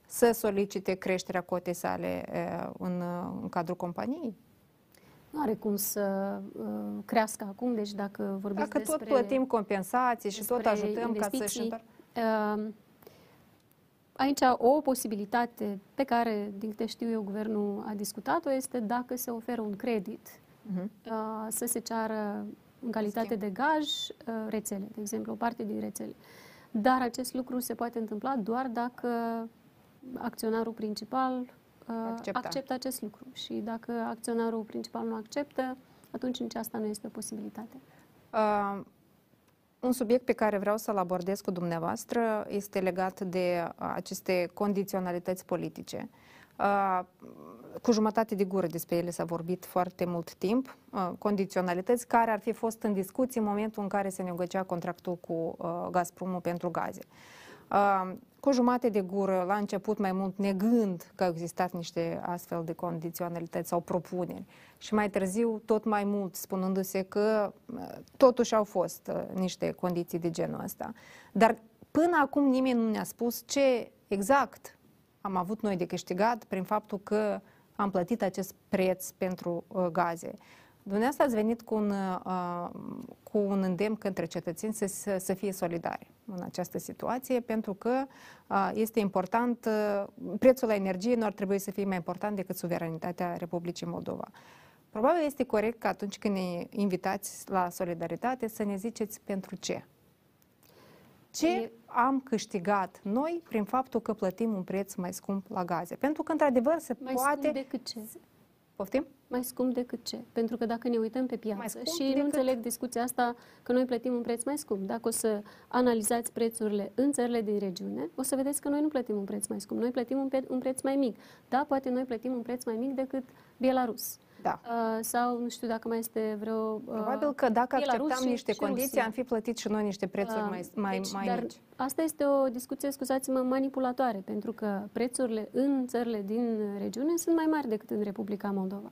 să solicite creșterea cotei sale uh, în, uh, în cadrul companiei? nu are cum să uh, crească acum, deci dacă vorbiți Dacă despre... tot plătim compensații și tot despre ajutăm ca să-și investiții, întoarcă. uh, Aici o posibilitate pe care, din câte știu eu, guvernul a discutat-o este dacă se oferă un credit Mhm. uh, să se ceară în calitate de gaj uh, rețele, de exemplu, o parte din rețele. Dar acest lucru se poate întâmpla doar dacă acționarul principal uh, Accepta. acceptă acest lucru. Și dacă acționarul principal nu acceptă, atunci nici asta nu este o posibilitate. Uh, un subiect pe care vreau să-l abordez cu dumneavoastră este legat de uh, aceste condiționalități politice. Uh, cu jumătate de gură despre ele s-a vorbit foarte mult timp, uh, condiționalități care ar fi fost în discuție în momentul în care se negocia contractul cu uh, Gazpromul pentru gaze. Uh, cu jumate de gură, la început mai mult negând că au existat niște astfel de condiționalități sau propuneri și mai târziu tot mai mult spunându-se că uh, totuși au fost uh, niște condiții de genul ăsta. Dar până acum nimeni nu ne-a spus ce exact am avut noi de câștigat prin faptul că am plătit acest preț pentru uh, gaze. Dumneavoastră ați venit cu un, uh, cu un îndemn către cetățeni să, să, să fie solidari în această situație, pentru că uh, este important, uh, prețul la energie nu ar trebui să fie mai important decât suveranitatea Republicii Moldova. Probabil este corect că atunci când ne invitați la solidaritate să ne ziceți pentru ce. Ce E- am câștigat noi prin faptul că plătim un preț mai scump la gaze? Pentru că, într-adevăr, se Mai poate... scump decât ce? Poftim? Mai scump decât ce? Pentru că dacă ne uităm pe Mai piață scump și decât- nu înțeleg discuția asta că noi plătim un preț mai scump. Dacă o să analizați prețurile în țările din regiune, o să vedeți că noi nu plătim un preț mai scump. Noi plătim un, pe- un preț mai mic. Da, poate noi plătim un preț mai mic decât Belarus. Da. Uh, sau nu știu dacă mai este vreo... Uh, Probabil că dacă Belarus acceptam și- niște și condiții, Rusia. am fi plătit și noi niște prețuri Uh, mai, mai, deci, mai dar mici. Asta este o discuție, scuzați-mă, manipulatoare, pentru că prețurile în țările din regiune sunt mai mari decât în Republica Moldova.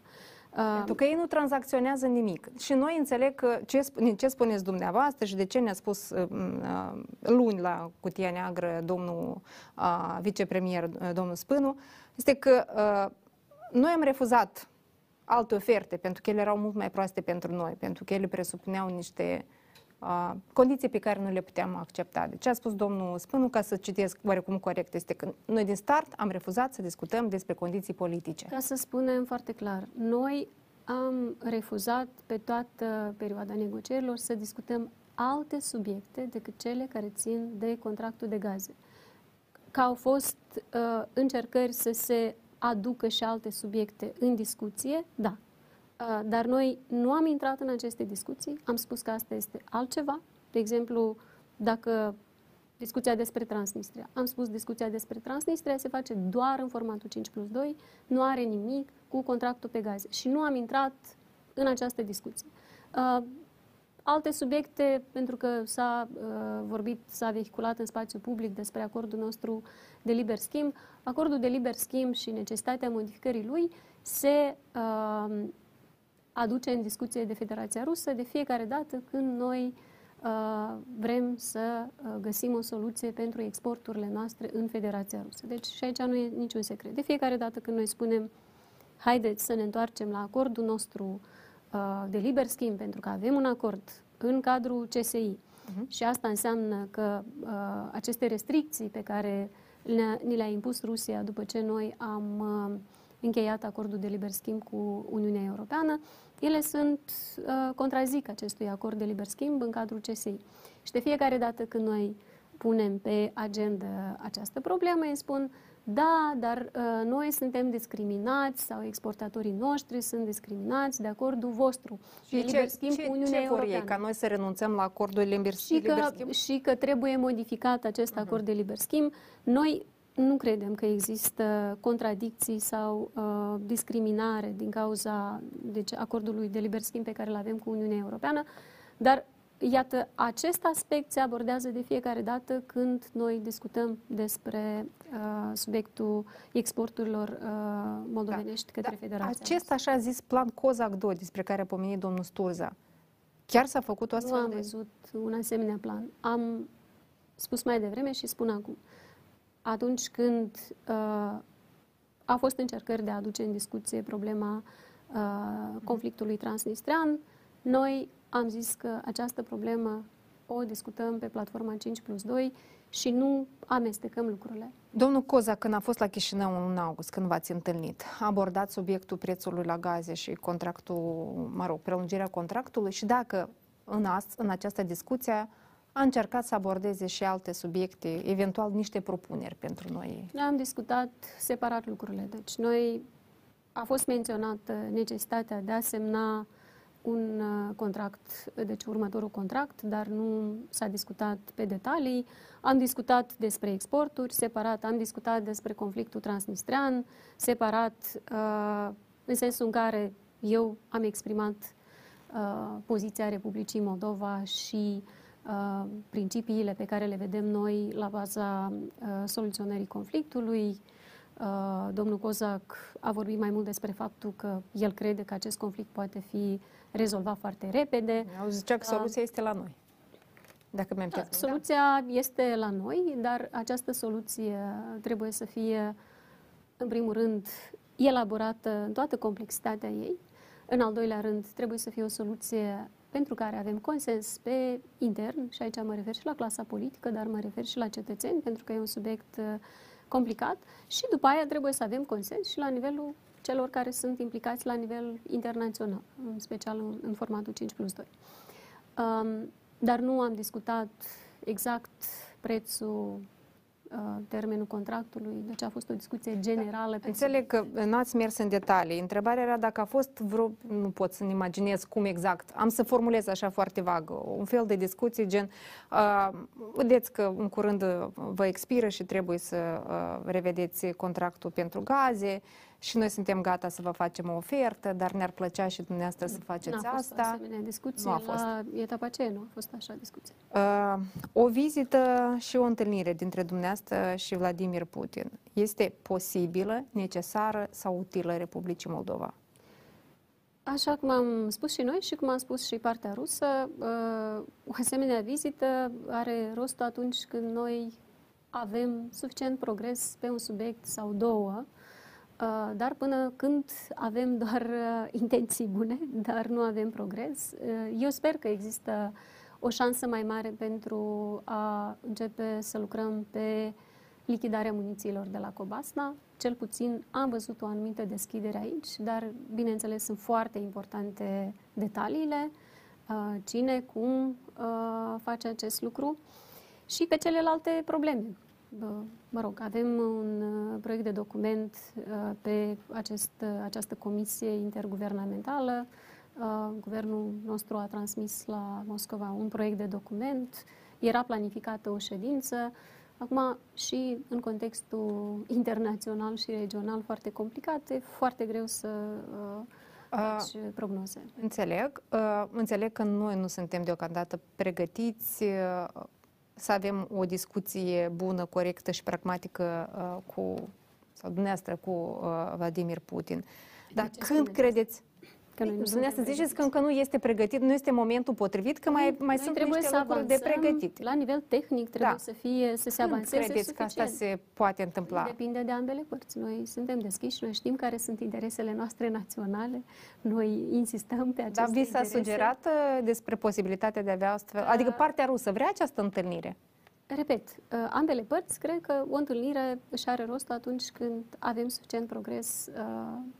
Uh, Pentru că ei nu tranzacționează nimic. Și noi înțeleg că ce, sp- ce spuneți dumneavoastră și de ce ne-a spus uh, uh, luni la cutia neagră domnul uh, vicepremier, uh, domnul Spânu, este că uh, noi am refuzat alte oferte pentru că ele erau mult mai proaste pentru noi, pentru că ele presupuneau niște uh, condiții pe care nu le puteam accepta. Deci ce a spus domnul Spânu, ca să citesc oarecum corect, este că noi din start am refuzat să discutăm despre condiții politice. Ca să spunem foarte clar, noi am refuzat pe toată perioada negocierilor să discutăm alte subiecte decât cele care țin de contractul de gaze. Că au fost uh, încercări să se aducă și alte subiecte în discuție, da. Uh, dar noi nu am intrat în aceste discuții, am spus că asta este altceva. De exemplu, dacă discuția despre Transnistria. Am spus discuția despre Transnistria se face doar în formatul 5 plus 2, nu are nimic cu contractul pe gaze și nu am intrat în această discuție. Uh, alte subiecte, pentru că s-a uh, vorbit, s-a vehiculat în spațiu public despre acordul nostru de liber schimb, acordul de liber schimb și necesitatea modificării lui se uh, aduce în discuție de Federația Rusă de fiecare dată când noi uh, vrem să uh, găsim o soluție pentru exporturile noastre în Federația Rusă. Deci și aici nu e niciun secret. De fiecare dată când noi spunem haideți să ne întoarcem la acordul nostru uh, de liber schimb, pentru că avem un acord în cadrul CSI Mhm. și asta înseamnă că uh, aceste restricții pe care le-a, ni le-a impus Rusia după ce noi am uh, încheiat acordul de liber schimb cu Uniunea Europeană, ele sunt, uh, contrazic acestui acord de liber schimb în cadrul CSI. Și de fiecare dată când noi punem pe agenda această problemă, îi spun, da, dar uh, noi suntem discriminați sau exportatorii noștri sunt discriminați de acordul vostru de liber schimb ce, cu Uniunea ce vor ei? Europeană Ca noi să renunțăm la acordul liber, și liber că, schimb? și că trebuie modificat acest acord de liber schimb. Noi nu credem că există contradicții sau uh, discriminare din cauza deci, acordului de liber schimb pe care îl avem cu Uniunea Europeană, dar iată, acest aspect se abordează de fiecare dată când noi discutăm despre uh, subiectul exporturilor uh, moldovenești către Dar Federația. Acest așa zis plan Cozac 2 despre care a pomenit domnul Sturza, chiar s-a făcut o Nu astfel am de... văzut un asemenea plan. Am spus mai devreme și spun acum. Atunci când uh, a fost încercări de a aduce în discuție problema uh, conflictului transnistrian. Noi am zis că această problemă o discutăm pe platforma 5 plus 2 și nu amestecăm lucrurile. Domnul Coza, când a fost la Chișinău în august, când v-ați întâlnit, a abordat subiectul prețului la gaze și contractul, mă rog, prelungirea contractului și dacă în, ast, în această discuție a încercat să abordeze și alte subiecte, eventual niște propuneri pentru noi. Noi am discutat separat lucrurile. Deci noi a fost menționată necesitatea de a semna un uh, contract, deci următorul contract, dar nu s-a discutat pe detalii. Am discutat despre exporturi, separat am discutat despre conflictul transnistrean, separat uh, în sensul în care eu am exprimat uh, poziția Republicii Moldova și principiile pe care le vedem noi la baza soluționării conflictului, Uh, domnul Cozac a vorbit mai mult despre faptul că el crede că acest conflict poate fi rezolvat foarte repede. Au zicea că uh, soluția este la noi. Dacă mi da, Soluția da? este la noi, dar această soluție trebuie să fie, în primul rând, elaborată în toată complexitatea ei. În al doilea rând, trebuie să fie o soluție pentru care avem consens pe intern, și aici mă refer și la clasa politică, dar mă refer și la cetățeni, pentru că e un subiect uh, complicat și după aia trebuie să avem consens și la nivelul celor care sunt implicați la nivel internațional, în special în, în formatul 5 plus 2. Um, dar nu am discutat exact prețul Uh, termenul contractului, deci a fost o discuție generală. Pe Înțeleg că n-ați mers în detalii. Întrebarea era dacă a fost vreo, nu pot să-mi imaginez cum exact, am să formulez așa foarte vag, un fel de discuție gen, uh, vedeți că în curând vă expiră și trebuie să uh, revedeți contractul pentru gaze, și noi suntem gata să vă facem o ofertă, dar ne-ar plăcea și dumneavoastră să faceți N-a asta. Fost asemenea discuție nu a fost. la etapa aceea, nu a fost așa discuție. Uh, o vizită și o întâlnire dintre dumneavoastră și Vladimir Putin este posibilă, necesară sau utilă Republicii Moldova? Așa cum am spus și noi și cum am spus și partea rusă, uh, o asemenea vizită are rost atunci când noi avem suficient progres pe un subiect sau două Uh, dar până când avem doar uh, intenții bune, dar nu avem progres, uh, eu sper că există o șansă mai mare pentru a începe să lucrăm pe lichidarea munițiilor de la Cobasna. Cel puțin am văzut o anumită deschidere aici, dar bineînțeles sunt foarte importante detaliile, cine, cum face acest lucru și pe celelalte probleme mă rog, avem un uh, proiect de document uh, pe acest, uh, această comisie interguvernamentală. Guvernul nostru a transmis la Moscova un proiect de document. Era planificată o ședință. Acum, și în contextul internațional și regional foarte complicat, e foarte greu să faci uh, prognoze. Înțeleg. Uh, înțeleg că noi nu suntem deocamdată pregătiți uh, să avem o discuție bună, corectă și pragmatică uh, cu, sau dumneavoastră, cu uh, Vladimir Putin. Dar când credeți, Că noi nu Dumneavoastră ziceți că încă nu este pregătit, nu este momentul potrivit, că mai, mai sunt trebuie niște să lucruri de pregătit. La nivel tehnic trebuie da. să fie, să se avanseze credeți suficient. că asta se poate întâmpla? Depinde de ambele părți. Noi suntem deschiși, noi știm care sunt interesele noastre naționale, noi insistăm pe aceste Dar vi s-a sugerat uh, despre posibilitatea de a avea astfel, adică partea rusă vrea această întâlnire? Repet, uh, ambele părți cred că o întâlnire își are rost atunci când avem suficient progres, uh,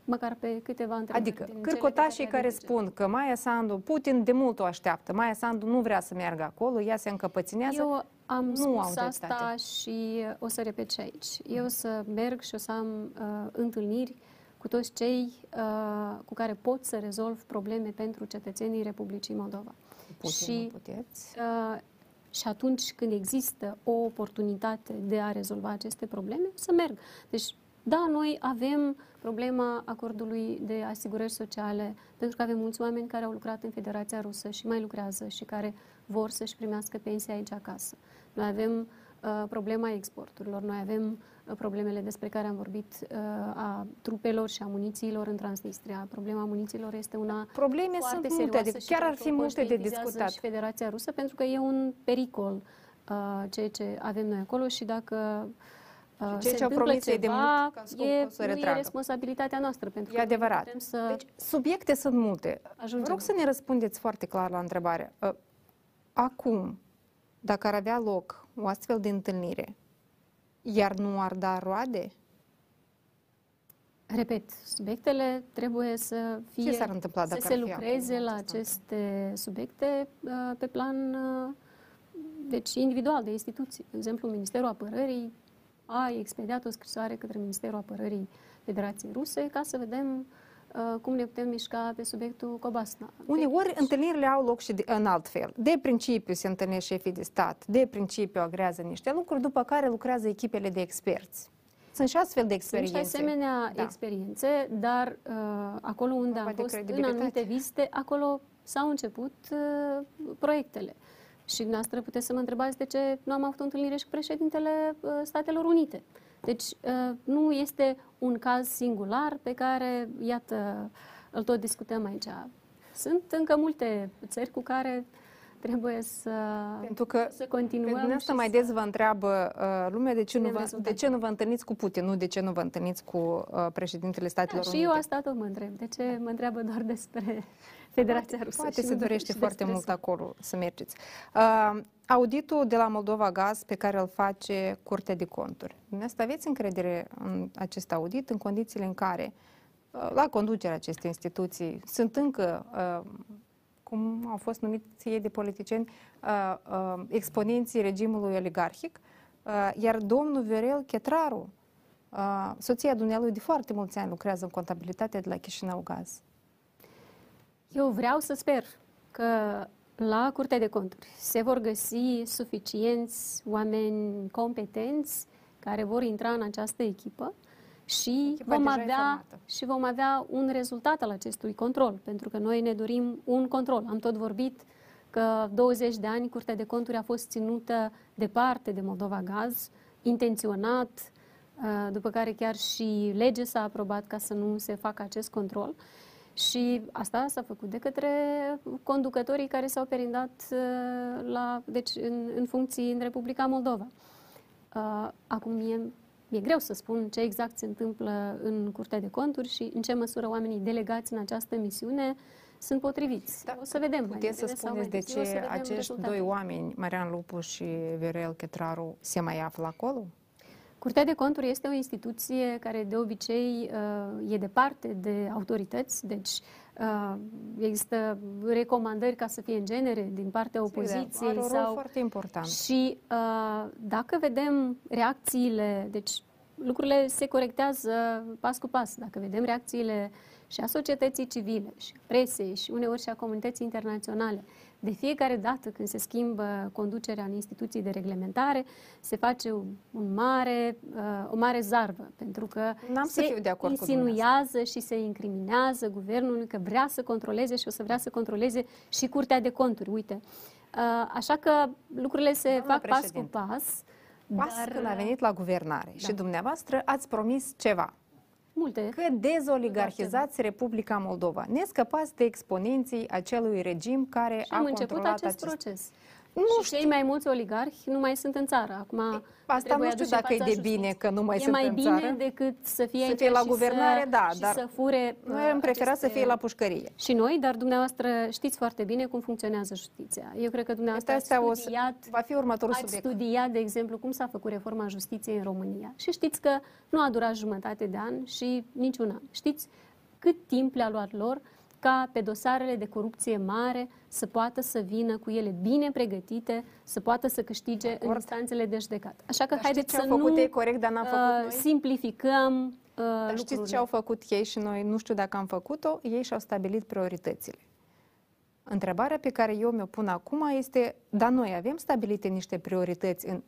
măcar pe câteva întrebări. Adică, cârcotașii care, care spun că Maia Sandu, Putin de mult o așteaptă, Maia Sandu nu vrea să meargă acolo, ea se încăpăținează. Eu am nu spus au asta și o să repet și aici. Eu o să merg și o să am uh, întâlniri cu toți cei uh, cu care pot să rezolv probleme pentru cetățenii Republicii Moldova. Putin, și, puteți? Uh, și atunci când există o oportunitate de a rezolva aceste probleme, să merg. Deci, da, noi avem problema acordului de asigurări sociale, pentru că avem mulți oameni care au lucrat în Federația Rusă și mai lucrează și care vor să-și primească pensia aici acasă. Noi avem uh, problema exporturilor, noi avem problemele despre care am vorbit uh, a trupelor și a munițiilor în Transnistria. Problema munițiilor este una Probleme foarte sunt multe, adică chiar ar fi multe de discutat. Și Federația Rusă pentru că e un pericol uh, ceea ce avem noi acolo și dacă uh, ceea se ce au întâmplă promis ei de ceva, mult, ca scop e, o să nu e retragă. responsabilitatea noastră. Pentru E că adevărat. Putem să... Deci, subiecte sunt multe. Ajungem. Vă rog să ne răspundeți foarte clar la întrebare. Uh, Acum, dacă ar avea loc o astfel de întâlnire, iar nu ar da roade, Repet, subiectele trebuie să fie... ce s-ar întâmpla să dacă se ar fi lucreze acum la această aceste subiecte uh, pe plan uh, deci individual, de instituții. De exemplu, Ministerul Apărării a expediat o scrisoare către Ministerul Apărării Federației Ruse ca să vedem uh, cum ne putem mișca pe subiectul Cobasna. Uneori întâlnirile au loc și de, în alt fel. De principiu se întâlnesc șefii de stat, de principiu agrează niște lucruri, după care lucrează echipele de experți. Sunt și astfel de Sunt experiențe. și asemenea Da. experiențe, dar uh, acolo unde Vorba am de fost în credibilitate. anumite vizite, acolo s-au început uh, proiectele. Și dumneavoastră puteți să mă întrebați de ce nu am avut o întâlnire și cu președintele uh, Statelor Unite. Deci uh, nu este un caz singular pe care, iată, îl tot discutăm aici. Sunt încă multe țări cu care trebuie să, Pentru că să continuăm. Pentru asta și mai să- des vă întreabă uh, lumea de ce, nu Vedem vă, rezultate. de ce nu vă întâlniți cu Putin, nu de ce nu vă întâlniți cu uh, președintele Statelor Da, și Unite. eu asta tot mă întreb. De ce mă întreabă doar despre Federația Rusă? Poate și se nu dorește și foarte despre mult SUA? acolo să mergeți. Uh, auditul de la Moldova Gaz pe care îl face Curtea de Conturi. Dumneavoastră aveți încredere în acest audit în condițiile în care uh, la conducerea acestei instituții sunt încă, uh, cum au fost numiți ei de politicieni, uh, uh, exponenții regimului oligarhic, uh, iar domnul Viorel Chetraru, uh, soția dumnealui de foarte mulți ani lucrează în contabilitatea de la Chișinău Gaz. Eu vreau să sper că la Curtea de Conturi se vor găsi suficienți oameni competenți care vor intra în această echipă și Echipa vom, deja e avea, formată. și vom avea un rezultat al acestui control, pentru că noi ne dorim un control. Am tot vorbit că 20 de ani Curtea de Conturi a fost ținută departe de Moldova Gaz, intenționat, uh, după care chiar și lege s-a aprobat ca să nu se facă acest control. Și asta s-a făcut de către conducătorii care s-au perindat uh, la, deci în, în funcții în Republica Moldova. Uh, Acum mie mi-e greu să spun ce exact se întâmplă în Curtea de Conturi și în ce măsură oamenii delegați în această misiune sunt potriviți. Da, o să vedem. mai Puteți să devreme sau mai spuneți de târziu, o să ce vedem acești rezultatele. doi oameni, Marian Lupu și Viorel Chetraru, se mai află acolo? Curtea de conturi este o instituție care de obicei uh, e departe de autorități, deci uh, există recomandări ca să fie în genere din partea opoziției Are un rol sau foarte important. și uh, dacă vedem reacțiile, deci lucrurile se corectează pas cu pas, dacă vedem reacțiile și a societății civile, și a presei, și uneori și a comunității internaționale, de fiecare dată când se schimbă conducerea în instituții de reglementare, se face un, un mare, uh, o mare zarvă, pentru că N-am să se fiu de acord cu insinuează și se incriminează guvernul că vrea să controleze și o să vrea să controleze și Curtea de Conturi. Uite, Uh, Așa că lucrurile se Doamna fac pas cu președinte, pas. Pas dar, când a venit la guvernare Da. și dumneavoastră ați promis ceva. Multe. Că dezoligarhizați Republica Moldova. Ne scăpați de exponenții acelui regim care Și a am început controlat acest acest... proces. Nu și cei mai mulți oligarhi nu mai sunt în țară. Acum Asta trebuie nu știu aduși în dacă e fața de bine justiției. că nu mai e sunt mai în bine țară. decât să fie Să aici fie la și guvernare, să, da, și dar să fure Noi uh, am preferat să aceste- fie la pușcărie. Și noi, dar dumneavoastră știți foarte bine cum funcționează justiția. Eu cred că dumneavoastră Asta ați o să- studiat, va fi următorul ați subiect. studiat, de exemplu, cum s-a făcut reforma justiției în România. Și știți că nu a durat jumătate de an și niciun an. Știți cât timp le-a luat lor ca pe dosarele de corupție mare să poată să vină cu ele bine pregătite, să poată să câștige în instanțele de judecată. Așa că Dar haideți știți ce să au făcut nu ei corect, dar n-am făcut uh, noi? simplificăm uh, Dar lucrurile. știți ce au făcut ei și noi? Nu știu dacă am făcut-o. Ei și-au stabilit prioritățile. Întrebarea pe care eu mi-o pun acum este, dar noi avem stabilite niște priorități în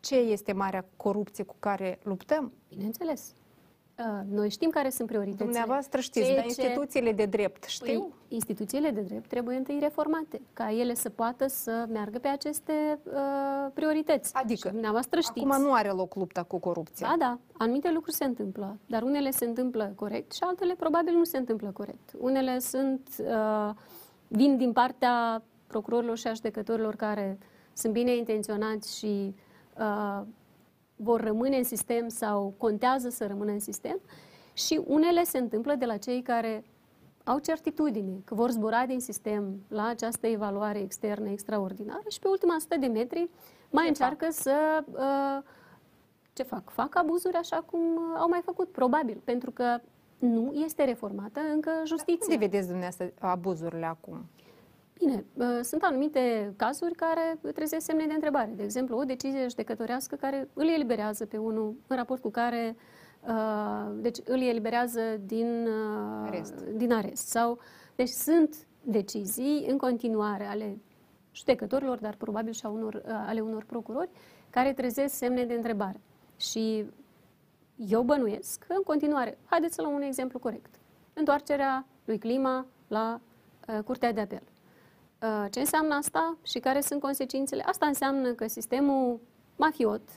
ce este marea corupție cu care luptăm? Bineînțeles. Uh, Noi știm care sunt prioritățile. Dumneavoastră știți, Ceea dar ce- instituțiile de drept știu? Păi, instituțiile de drept trebuie întâi reformate, ca ele să poată să meargă pe aceste uh, priorități. Adică, Și dumneavoastră știți. Acum nu are loc lupta cu corupția. Da, da, anumite lucruri se întâmplă, dar unele se întâmplă corect și altele probabil nu se întâmplă corect. Unele sunt, uh, vin din partea procurorilor și a judecătorilor care sunt bine intenționați și uh, vor rămâne în sistem sau contează să rămână în sistem și unele se întâmplă de la cei care au certitudine că vor zbura din sistem la această evaluare externă extraordinară și pe ultima 100 de metri mai ce încearcă fac? să... Uh, ce fac? Fac abuzuri așa cum au mai făcut, probabil, pentru că nu este reformată încă justiția. Unde vedeți dumneavoastră abuzurile acum? Bine, uh, sunt anumite cazuri care trezesc semne de întrebare. De exemplu, o decizie judecătorească care îl eliberează pe unul în raport cu care uh, deci îl eliberează din uh, arest. din arest. Sau, deci sunt decizii în continuare ale judecătorilor, dar probabil și a unor, ale unor procurori, care trezesc semne de întrebare. Și eu bănuiesc că în continuare, haideți să luăm un exemplu corect. Întoarcerea lui Clima la uh, Curtea de Apel. Uh, ce înseamnă asta și care sunt consecințele? Asta înseamnă că sistemul mafiot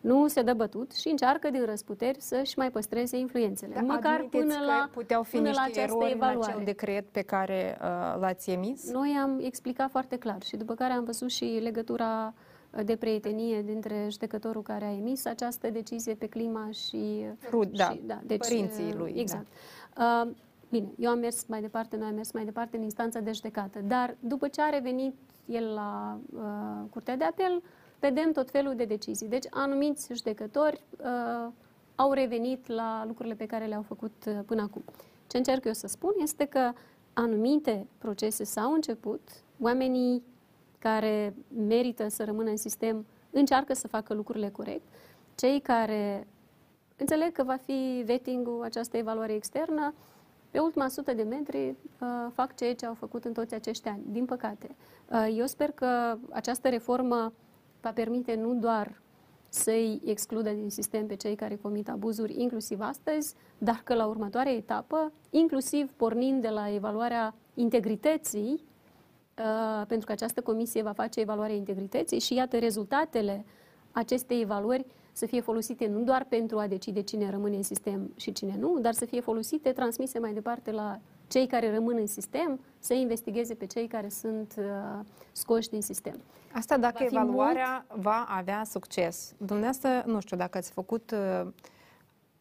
nu se dă bătut și încearcă din răsputeri să-și mai păstreze influențele. Dar măcar până la, puteau fi până niște la această erori evaluare. în acel decret pe care uh, l-ați emis? Noi am explicat foarte clar și după care am văzut și legătura uh, de prietenie dintre judecătorul care a emis această decizie pe clima și... Rud, da, și, da deci, părinții lui. Exact. Da. Uh, Bine, eu am mers mai departe, noi am mers mai departe în instanța de judecată, dar după ce a revenit el la uh, Curtea de Apel, vedem tot felul de decizii. Deci, anumiți judecători uh, au revenit la lucrurile pe care le-au făcut uh, până acum. Ce încerc eu să spun este că anumite procese s-au început, oamenii care merită să rămână în sistem încearcă să facă lucrurile corect, cei care înțeleg că va fi vetting-ul, această evaluare externă, pe ultima sută de metri uh, fac ceea ce au făcut în toți acești ani, din păcate. Uh, eu sper că această reformă va permite nu doar să-i excludă din sistem pe cei care comit abuzuri, inclusiv astăzi, dar că la următoarea etapă, inclusiv pornind de la evaluarea integrității, uh, pentru că această comisie va face evaluarea integrității și iată rezultatele acestei evaluări să fie folosite nu doar pentru a decide cine rămâne în sistem și cine nu, dar să fie folosite, transmise mai departe la cei care rămân în sistem, să investigheze pe cei care sunt uh, scoși din sistem. Asta dacă va evaluarea mult... va avea succes. Dumneavoastră, nu știu, dacă ați făcut uh,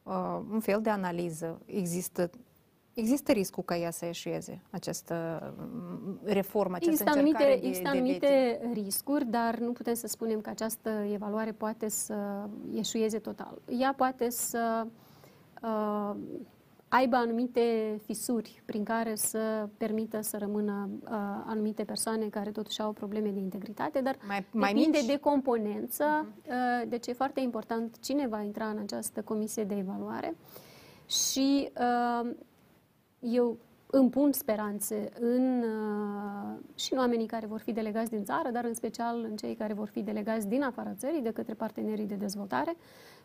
uh, un fel de analiză, există Există riscul ca ea să eșueze, această mm, reformă, această există anumite, de, Există de anumite riscuri, dar nu putem să spunem că această evaluare poate să eșueze total. Ea poate să uh, aibă anumite fisuri prin care să permită să rămână uh, anumite persoane care totuși au probleme de integritate, dar mai, mai depinde mici? de componență, uh-huh. uh, deci e foarte important cine va intra în această comisie de evaluare și uh, eu îmi pun speranțe în, uh, și în oamenii care vor fi delegați din țară, dar în special în cei care vor fi delegați din afara țării de către partenerii de dezvoltare,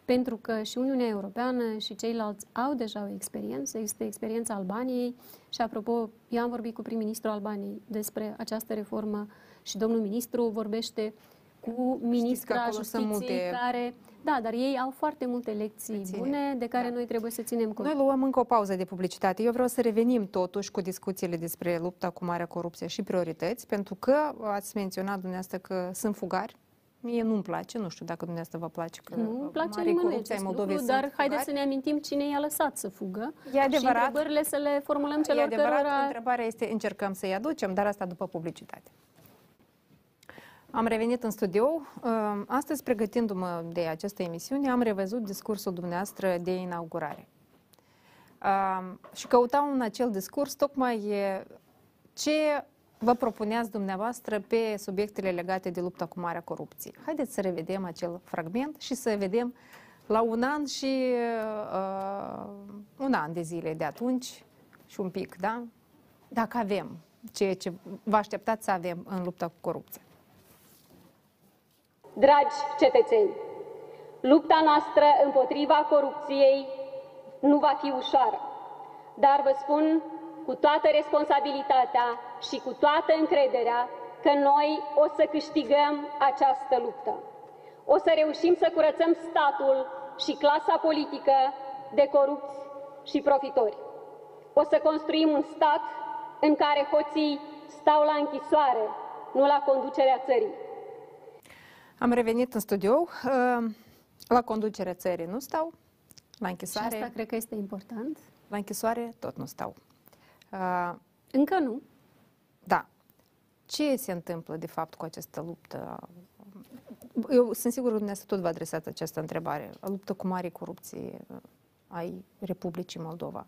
pentru că și Uniunea Europeană și ceilalți au deja o experiență, este experiența Albaniei și apropo, eu am vorbit cu prim-ministrul Albaniei despre această reformă și domnul ministru vorbește cu ministra justiției multe... care da, dar ei au foarte multe lecții Ține. bune de care da. noi trebuie să ținem cont. Noi luăm încă o pauză de publicitate. Eu vreau să revenim totuși cu discuțiile despre lupta cu marea corupție și priorități, pentru că ați menționat dumneavoastră că sunt fugari. Mie nu-mi place, nu știu dacă dumneavoastră vă place că nu place nimănui acest lucru, dar haideți să ne amintim cine i-a lăsat să fugă e adevărat, și întrebările să le formulăm celor e adevărat, cărora... întrebarea este încercăm să-i aducem, dar asta după publicitate. Am revenit în studio. Ă, astăzi, pregătindu-mă de această emisiune, am revăzut discursul dumneavoastră de inaugurare. Ă, și căutau în acel discurs tocmai ce vă propuneați dumneavoastră pe subiectele legate de lupta cu marea corupție. Haideți să revedem acel fragment și să vedem la un an și uh, un an de zile de atunci și un pic, da? Dacă avem ceea ce vă așteptați să avem în lupta cu corupția. Dragi cetățeni, lupta noastră împotriva corupției nu va fi ușoară, dar vă spun cu toată responsabilitatea și cu toată încrederea că noi o să câștigăm această luptă. O să reușim să curățăm statul și clasa politică de corupți și profitori. O să construim un stat în care hoții stau la închisoare, nu la conducerea țării. Am revenit în studio. Uh, La conducerea țării nu stau, la Și închisoare, asta cred că este important. la închisoare tot nu stau. Uh, Încă nu. Da. Ce se întâmplă, de fapt, cu această luptă? Eu sunt sigură că dumneavoastră tot vă adresați această întrebare. Luptă cu mare corupție uh, ai Republicii Moldova.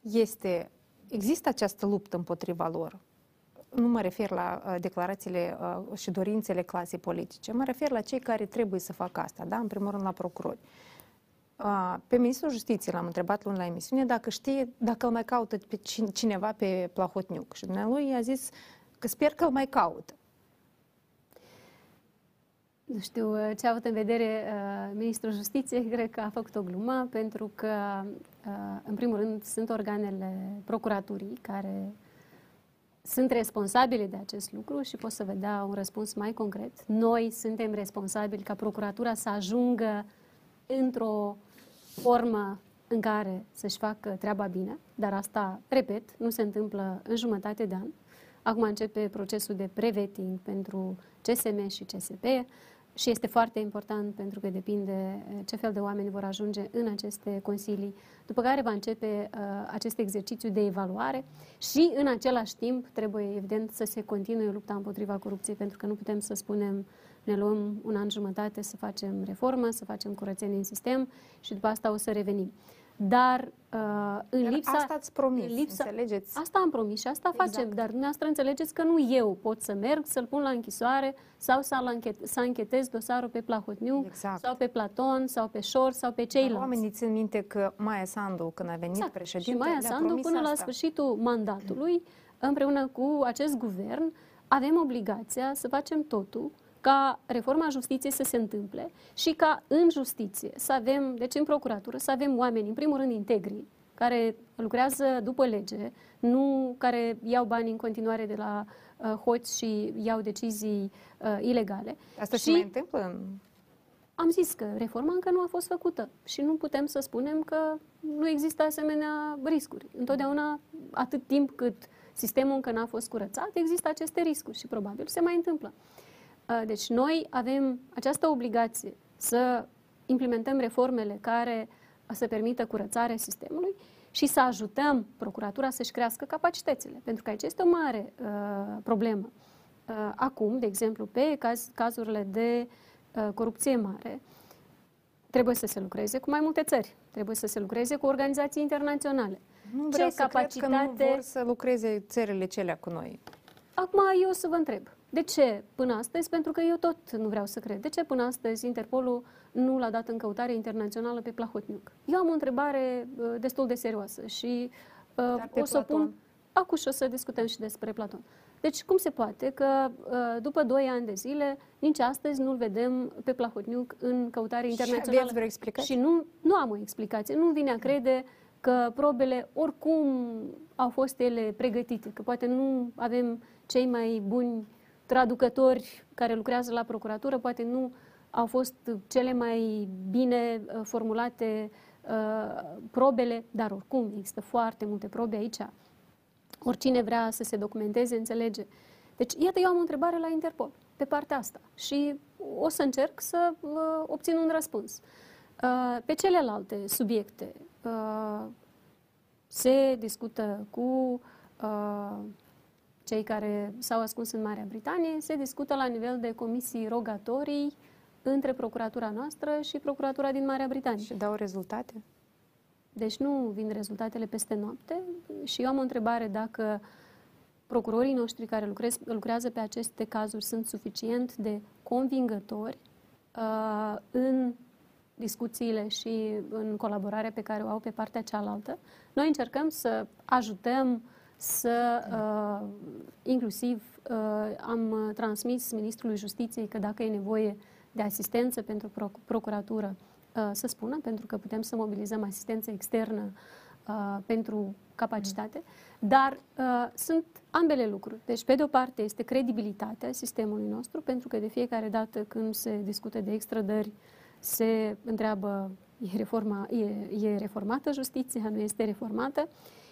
Este, există această luptă împotriva lor? Nu mă refer la uh, declarațiile uh, și dorințele clasei politice, mă refer la cei care trebuie să facă asta, da? în primul rând la procurori. Uh, Pe ministrul justiției l-am întrebat luni la emisiune dacă știe, dacă îl mai caută pe cin- cineva pe Plahotniuc. Și dumnealui a zis că sper că îl mai caută. Nu știu uh, ce a avut în vedere uh, Ministrul Justiției, cred că a făcut o glumă, pentru că, uh, în primul rând, sunt organele procuraturii care sunt responsabile de acest lucru și pot să vă dea un răspuns mai concret. Noi suntem responsabili ca procuratura să ajungă într-o formă în care să-și facă treaba bine, dar asta, repet, nu se întâmplă în jumătate de an. Acum începe procesul de preveting pentru CSM și CSP și este foarte important pentru că depinde eh, ce fel de oameni vor ajunge în aceste consilii, după care va începe uh, acest exercițiu de evaluare și în același timp trebuie evident să se continue lupta împotriva corupției pentru că nu putem să spunem ne luăm un an jumătate să facem reformă, să facem curățenie în sistem și după asta o să revenim. Dar uh, în Dar lipsa... asta ați promis, în lipsa, înțelegeți? Asta am promis și asta Exact. facem, dar dumneavoastră înțelegeți că nu eu pot să merg, să-l pun la închisoare sau să, anchet, să anchetez dosarul pe Plahotniuc Exact. sau pe Platon sau pe Șor sau pe Dar ceilalți. Oamenii țin minte că Maia Sandu, când a venit Exact. președinte, și Maia ne-a Sandu, promis până la asta. sfârșitul mandatului, împreună cu acest guvern, avem obligația să facem totul ca reforma justiției să se întâmple și ca în justiție să avem, deci în procuratură, să avem oameni, în primul rând, integri, care lucrează după lege, nu care iau bani în continuare de la uh, hoți și iau decizii uh, ilegale. Asta și se mai întâmplă în am zis că reforma încă nu a fost făcută și nu putem să spunem că nu există asemenea riscuri. Întotdeauna, atât timp cât sistemul încă n-a fost curățat, există aceste riscuri și probabil se mai întâmplă. Uh, Deci noi avem această obligație să implementăm reformele care să permită curățarea sistemului și să ajutăm procuratura să-și crească capacitățile. Pentru că aici este o mare uh, problemă. Uh, acum, de exemplu, pe caz, cazurile de uh, corupție mare, trebuie să se lucreze cu mai multe țări, trebuie să se lucreze cu organizații internaționale. Nu Ce vreau să cred că nu capacitate- vor să lucreze țările celea cu noi. Acum eu o să vă întreb, de ce până astăzi? Pentru că eu tot nu vreau să cred. De ce până astăzi Interpolul nu l-a dat în căutare internațională pe Plahotniuc? Eu am o întrebare uh, destul de serioasă și uh, Dar pe o să o pun Platon? acum și o să discutăm și despre Platon. Deci cum se poate că uh, după 2 ani de zile, nici astăzi nu-l vedem pe Plahotniuc în căutare Și internațională? aveți vreo explicație? Și nu, nu am o explicație. Nu vine a crede că probele oricum au fost ele pregătite, că poate nu avem cei mai buni traducători care lucrează la procuratură, poate nu au fost cele mai bine uh, formulate uh, probele, dar oricum există foarte multe probe aici. Oricine vrea să se documenteze, înțelege. Deci, iată, eu am o întrebare la Interpol pe partea asta și o să încerc să uh, obțin un răspuns. Uh, pe celelalte subiecte uh, se discută cu uh, cei care s-au ascuns în Marea Britanie, se discută la nivel de comisii rogatorii între procuratura noastră și procuratura din Marea Britanie. Și dau rezultate? Deci nu vin rezultatele peste noapte și eu am o întrebare dacă procurorii noștri care lucrez, lucrează pe aceste cazuri sunt suficient de convingători uh, în discuțiile și în colaborarea pe care o au pe partea cealaltă. Noi încercăm să ajutăm să, uh, inclusiv, uh, am transmis Ministrului Justiției că dacă e nevoie de asistență pentru proc- procuratură, uh, să spună, pentru că putem să mobilizăm asistență externă uh, pentru capacitate, dar uh, sunt ambele lucruri. Deci, pe de o parte, este credibilitatea sistemului nostru, pentru că de fiecare dată când se discută de extrădări, se întreabă, e, reforma, e, e reformată justiția, nu este reformată?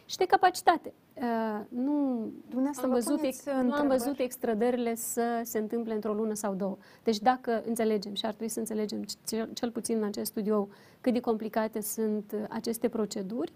Și de capacitate. Uh, nu, Dumneavoastră am vă văzut, puneți ex, nu am întrebări? văzut extrădările să se întâmple într-o lună sau două. Deci dacă înțelegem și ar trebui să înțelegem cel, cel puțin în acest studio cât de complicate sunt uh, aceste proceduri,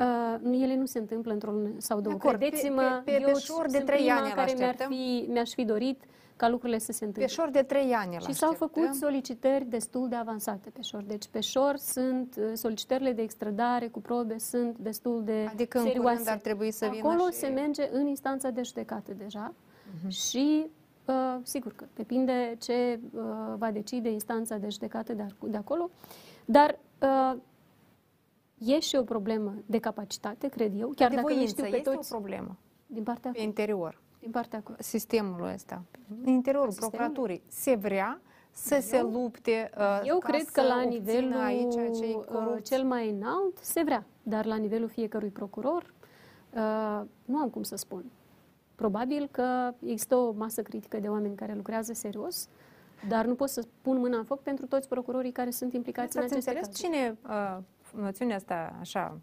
uh, ele nu se întâmplă într-o lună sau două. acord. Pe- Credeți-mă, pe- pe- pe eu șor de sunt trei prima ani îl care mi-ar așteptăm. fi, mi-aș fi dorit ca lucrurile să se întâmple. Pe șor de trei ani îl Și s-au așteptăm. făcut solicitări destul de avansate pe șor. Deci pe șor sunt uh, solicitările de extradare cu probe sunt destul de Adică în serioase. curând ar trebui să vină Acolo și- se merge în instanța de judecată deja și uh, sigur că depinde ce uh, va decide instanța de judecată de, ac- de acolo, dar uh, e și o problemă de capacitate, cred eu, chiar de dacă nu voință, știu pe este toți o problemă din partea pe interior. Din partea cu sistemul ăsta, în interiorul Sistemul? procuraturii, se vrea să se lupte uh, Eu ca cred că să la obțină nivelul aici acei uh, corupți? cel mai înalt se vrea, dar la nivelul fiecărui procuror uh, nu am cum să spun. Probabil că există o masă critică de oameni care lucrează serios, dar nu pot să pun mâna în foc pentru toți procurorii care sunt implicați în Ați aceste înțeles cazuri. cine, uh, noțiunea asta așa,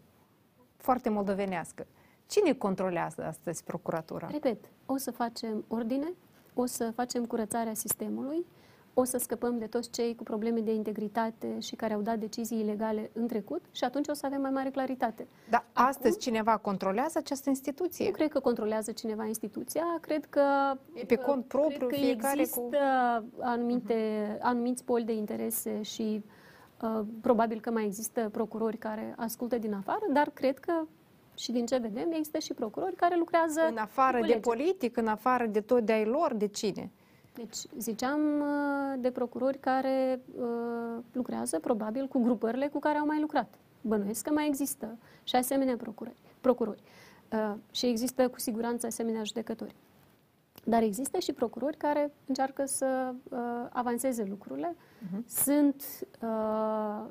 foarte moldovenească, cine controlează astăzi procuratura? Repet, o să facem ordine, o să facem curățarea sistemului, o să scăpăm de toți cei cu probleme de integritate și care au dat decizii ilegale în trecut și atunci o să avem mai mare claritate. Dar astăzi cineva controlează această instituție? Nu cred că controlează cineva instituția, cred că E pe cont propriu, cred că fiecare există cu... anumite, anumiți poli de interese și uh, probabil că mai există procurori care ascultă din afară, dar cred că și din ce vedem, există și procurori care lucrează În afară cu de legea. politic, în afară de tot de ai lor, de cine? Deci, ziceam uh, de procurori care uh, lucrează probabil cu grupările cu care au mai lucrat. Bănuiesc că mai există și asemenea procurori. procurori. Uh, și există cu siguranță asemenea judecători. Dar există și procurori care încearcă să uh, avanseze lucrurile. Sunt, uh,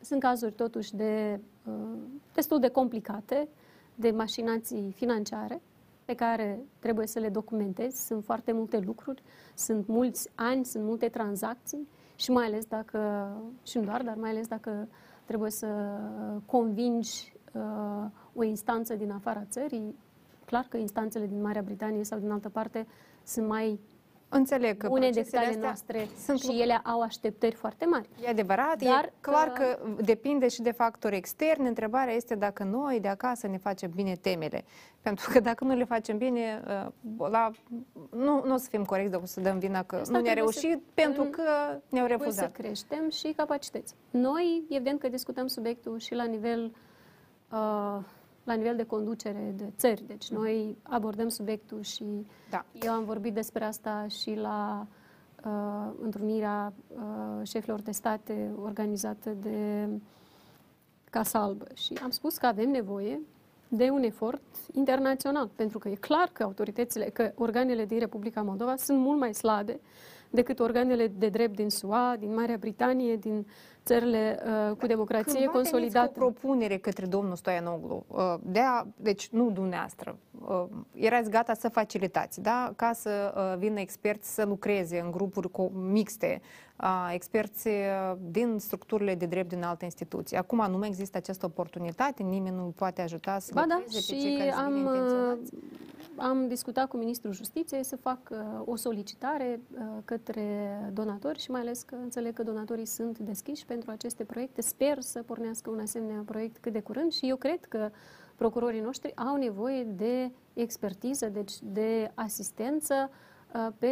sunt cazuri totuși de, uh, destul de complicate, de mașinații financiare, pe care trebuie să le documentezi. Sunt foarte multe lucruri, sunt mulți ani, sunt multe tranzacții și mai ales dacă, și nu doar, dar mai ales dacă trebuie să convingi uh, o instanță din afara țării, clar că instanțele din Marea Britanie sau din altă parte sunt mai Înțeleg că bune decât procesele ale astea noastre sunt și ele au așteptări foarte mari. E adevărat, Dar, e clar uh, că depinde și de factori externi. Întrebarea este dacă noi de acasă ne facem bine temele. Pentru că dacă nu le facem bine, uh, la, nu, nu o să fim corecți dacă o să dăm vina că Asta nu ne-a trebuie să- reușit pentru în- că ne-au Trebuie să refuzat. creștem și capacități. Noi, evident că discutăm subiectul și la nivel, uh, la nivel de conducere de țări. Deci noi abordăm subiectul și Da. eu am vorbit despre asta și la uh, întrunirea uh, șefilor de state organizată de Casa Albă. Și am spus că avem nevoie de un efort internațional, pentru că e clar că autoritățile, că organele din Republica Moldova sunt mult mai slabe decât organele de drept din SUA, din Marea Britanie, din țările uh, cu democrație Cândva veniți consolidată. cu o propunere către domnul Stoianoglu, uh, de a, deci nu dumneavoastră, uh, erați gata să facilitați, da? ca să uh, vină experți să lucreze în grupuri co- mixte, uh, experți uh, din structurile de drept din alte instituții. Acum nu mai există această oportunitate, nimeni nu poate ajuta să Ba da, lucreze pe cei și care sunt am, bine intenționați? uh, am discutat cu Ministrul Justiției să fac uh, o solicitare uh, către donatori și mai ales că înțeleg că donatorii sunt deschiși pentru aceste proiecte. Sper să pornească un asemenea proiect cât de curând și eu cred că procurorii noștri au nevoie de expertiză, deci de asistență uh, pe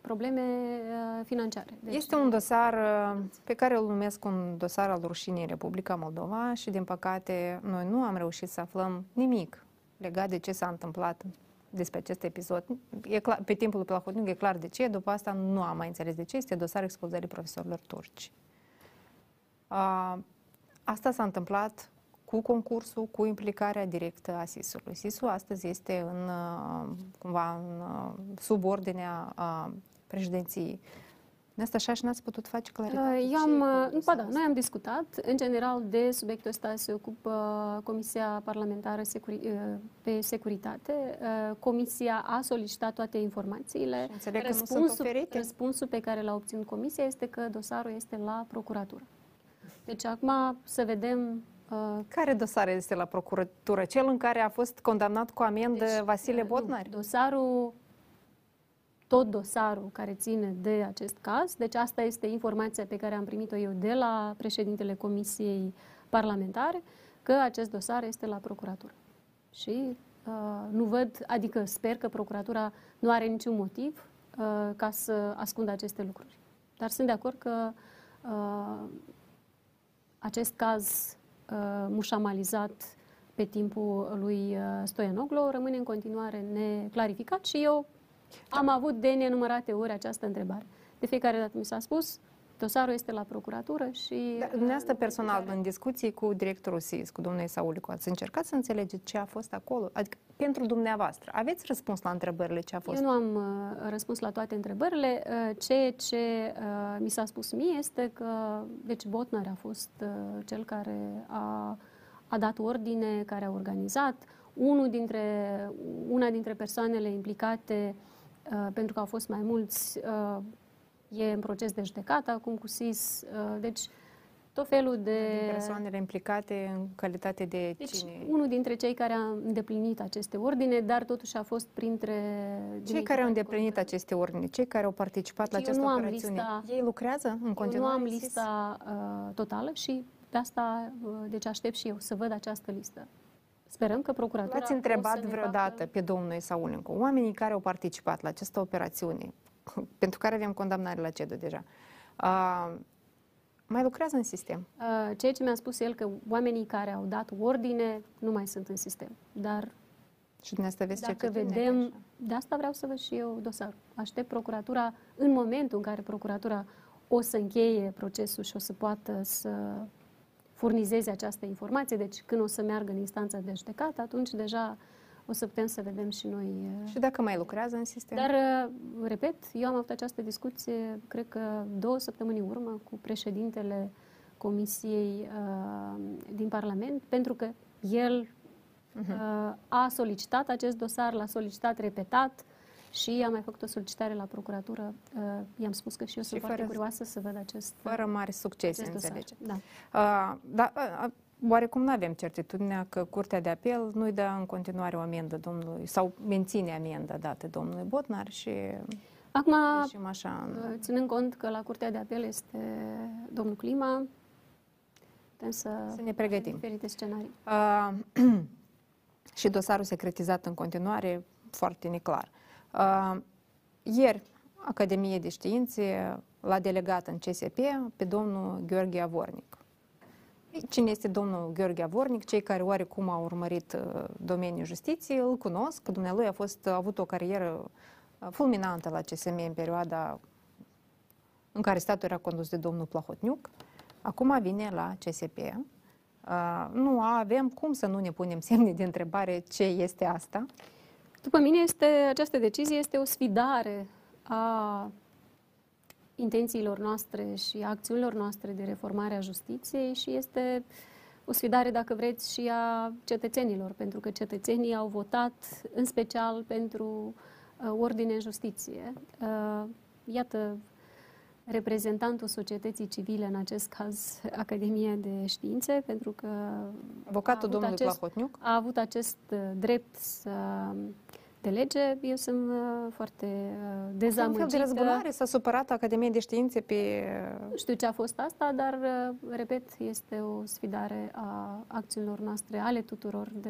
probleme uh, financiare. Deci, Este un dosar uh, pe care îl numesc un dosar al rușinii în Republica Moldova și, din păcate, noi nu am reușit să aflăm nimic legat de ce s-a întâmplat despre acest episod. E clar, pe timpul lui Plahotniuc e clar de ce, după asta nu am mai înțeles de ce. Este dosar expulzării profesorilor turci. A, asta s-a întâmplat cu concursul, cu implicarea directă a SIS-ului. SIS-ul astăzi este în, uh, cumva în, uh, sub ordinea uh, președinției. De asta așa și n-ați putut face claritate? Uh, Eu Ce am, e cu uh, ba dosarul da, ăsta? noi am discutat. În general, de subiectul ăsta se ocupă Comisia Parlamentară Securi- uh, pe Securitate. Uh, Comisia a solicitat toate informațiile. Înțeleg că nu sunt oferite? răspunsul pe care l-a obținut Comisia este că dosarul este la procuratură. Deci acum să vedem uh, Care dosar este la procuratură? Cel în care a fost condamnat cu amendă Deci, Vasile uh, Botnar? Nu, dosarul, tot dosarul care ține de acest caz, deci asta este informația pe care am primit-o eu de la președintele Comisiei Parlamentare, că acest dosar este la procuratură. Și uh, nu văd, adică sper că procuratura nu are niciun motiv uh, ca să ascundă aceste lucruri. Dar sunt de acord că uh, acest caz uh, mușamalizat pe timpul lui uh, Stoianoglu rămâne în continuare neclarificat și eu am avut de nenumărate ori această întrebare. De fiecare dată mi s-a spus, dosarul este la procuratură și... Da, dumneavoastră personal, în discuții cu directorul SIS, cu domnul Saulicu, ați încercat să înțelegeți ce a fost acolo? Adică, pentru dumneavoastră, aveți răspuns la întrebările ce a fost? Eu nu am uh, răspuns la toate întrebările. Uh, ceea ce uh, mi s-a spus mie este că, deci Botnar a fost uh, cel care a, a dat ordine, care a organizat. Unul dintre, una dintre persoanele implicate, uh, pentru că au fost mai mulți, uh, e în proces de judecată acum cu SIS. Uh, deci, tot felul de... Din persoanele implicate în calitate de Deci, cine? unul dintre cei care a îndeplinit aceste ordine, dar totuși a fost printre... Cei care au îndeplinit aceste ordine, cei care au participat la Deci eu această nu am operațiune, lista- ei lucrează în Eu nu continuare? am în SIS? lista uh, totală și de asta, uh, deci aștept și eu să văd această listă. Sperăm că procuratura L-ați o întrebat să ne vreodată facă- pe domnul Isaulencu, oamenii care au participat la această operațiune, pentru care avem condamnare la CEDU deja, uh, mai lucrează în sistem? Uh, ceea ce mi-a spus el că oamenii care au dat ordine nu mai sunt în sistem. Dar Și dumneavoastră veți dacă certitudine vedem, așa. de asta vreau să văd și eu dosarul. Aștept procuratura, în momentul în care procuratura o să încheie procesul și o să poată să furnizeze această informație, deci când o să meargă în instanța de judecată, atunci deja o să putem să vedem și noi. uh, Și dacă mai lucrează în sistem? Dar, uh, repet, eu am avut această discuție, cred că două săptămâni în urmă, cu președintele Comisiei uh, din Parlament, pentru că el Mhm. uh, a solicitat acest dosar, l-a solicitat repetat și a mai făcut o solicitare la procuratură. Uh, i-am spus că și eu Și sunt foarte fără- curioasă să văd acest, Fără mari succese, acest dosar. înțelege. Da. Uh, da, uh, oarecum nu avem certitudinea că Curtea de Apel nu-i dă în continuare o amendă domnului, sau menține amendă dată domnului Botnar și Acum, ieșim așa în... uh, ținând cont că la Curtea de Apel este domnul Clima, putem să, Să ne pregătim. diferite scenarii. Uh, și dosarul secretizat în continuare, foarte neclar. Uh, ieri, Academie de Științe l-a delegat în CSP pe domnul Gheorghe Avornic. Cine este domnul Gheorghe Avornic? Cei care oarecum au urmărit uh, domeniul justiției îl cunosc, că dumnealui a, fost, a avut o carieră uh, fulminantă la CSM în perioada în care statul era condus de domnul Plahotniuc. Acum vine la CSP. Uh, nu avem cum să nu ne punem semne de întrebare ce este asta. După mine, este, această decizie este o sfidare a intențiilor noastre și a acțiunilor noastre de reformare a justiției și este o sfidare, dacă vreți, și a cetățenilor, pentru că cetățenii au votat în special pentru uh, ordine în justiție. Uh, iată, reprezentantul societății civile, în acest caz Academia de Științe, pentru că Avocatul avut domnului acest- Plahotniuc. a avut acest uh, drept să delege, eu sunt uh, foarte uh, Un fel dezamăgită. de răzbunare s-a supărat Academia de Științe pe... Nu știu ce a fost asta, dar, uh, repet, este o sfidare a acțiunilor noastre, ale tuturor, de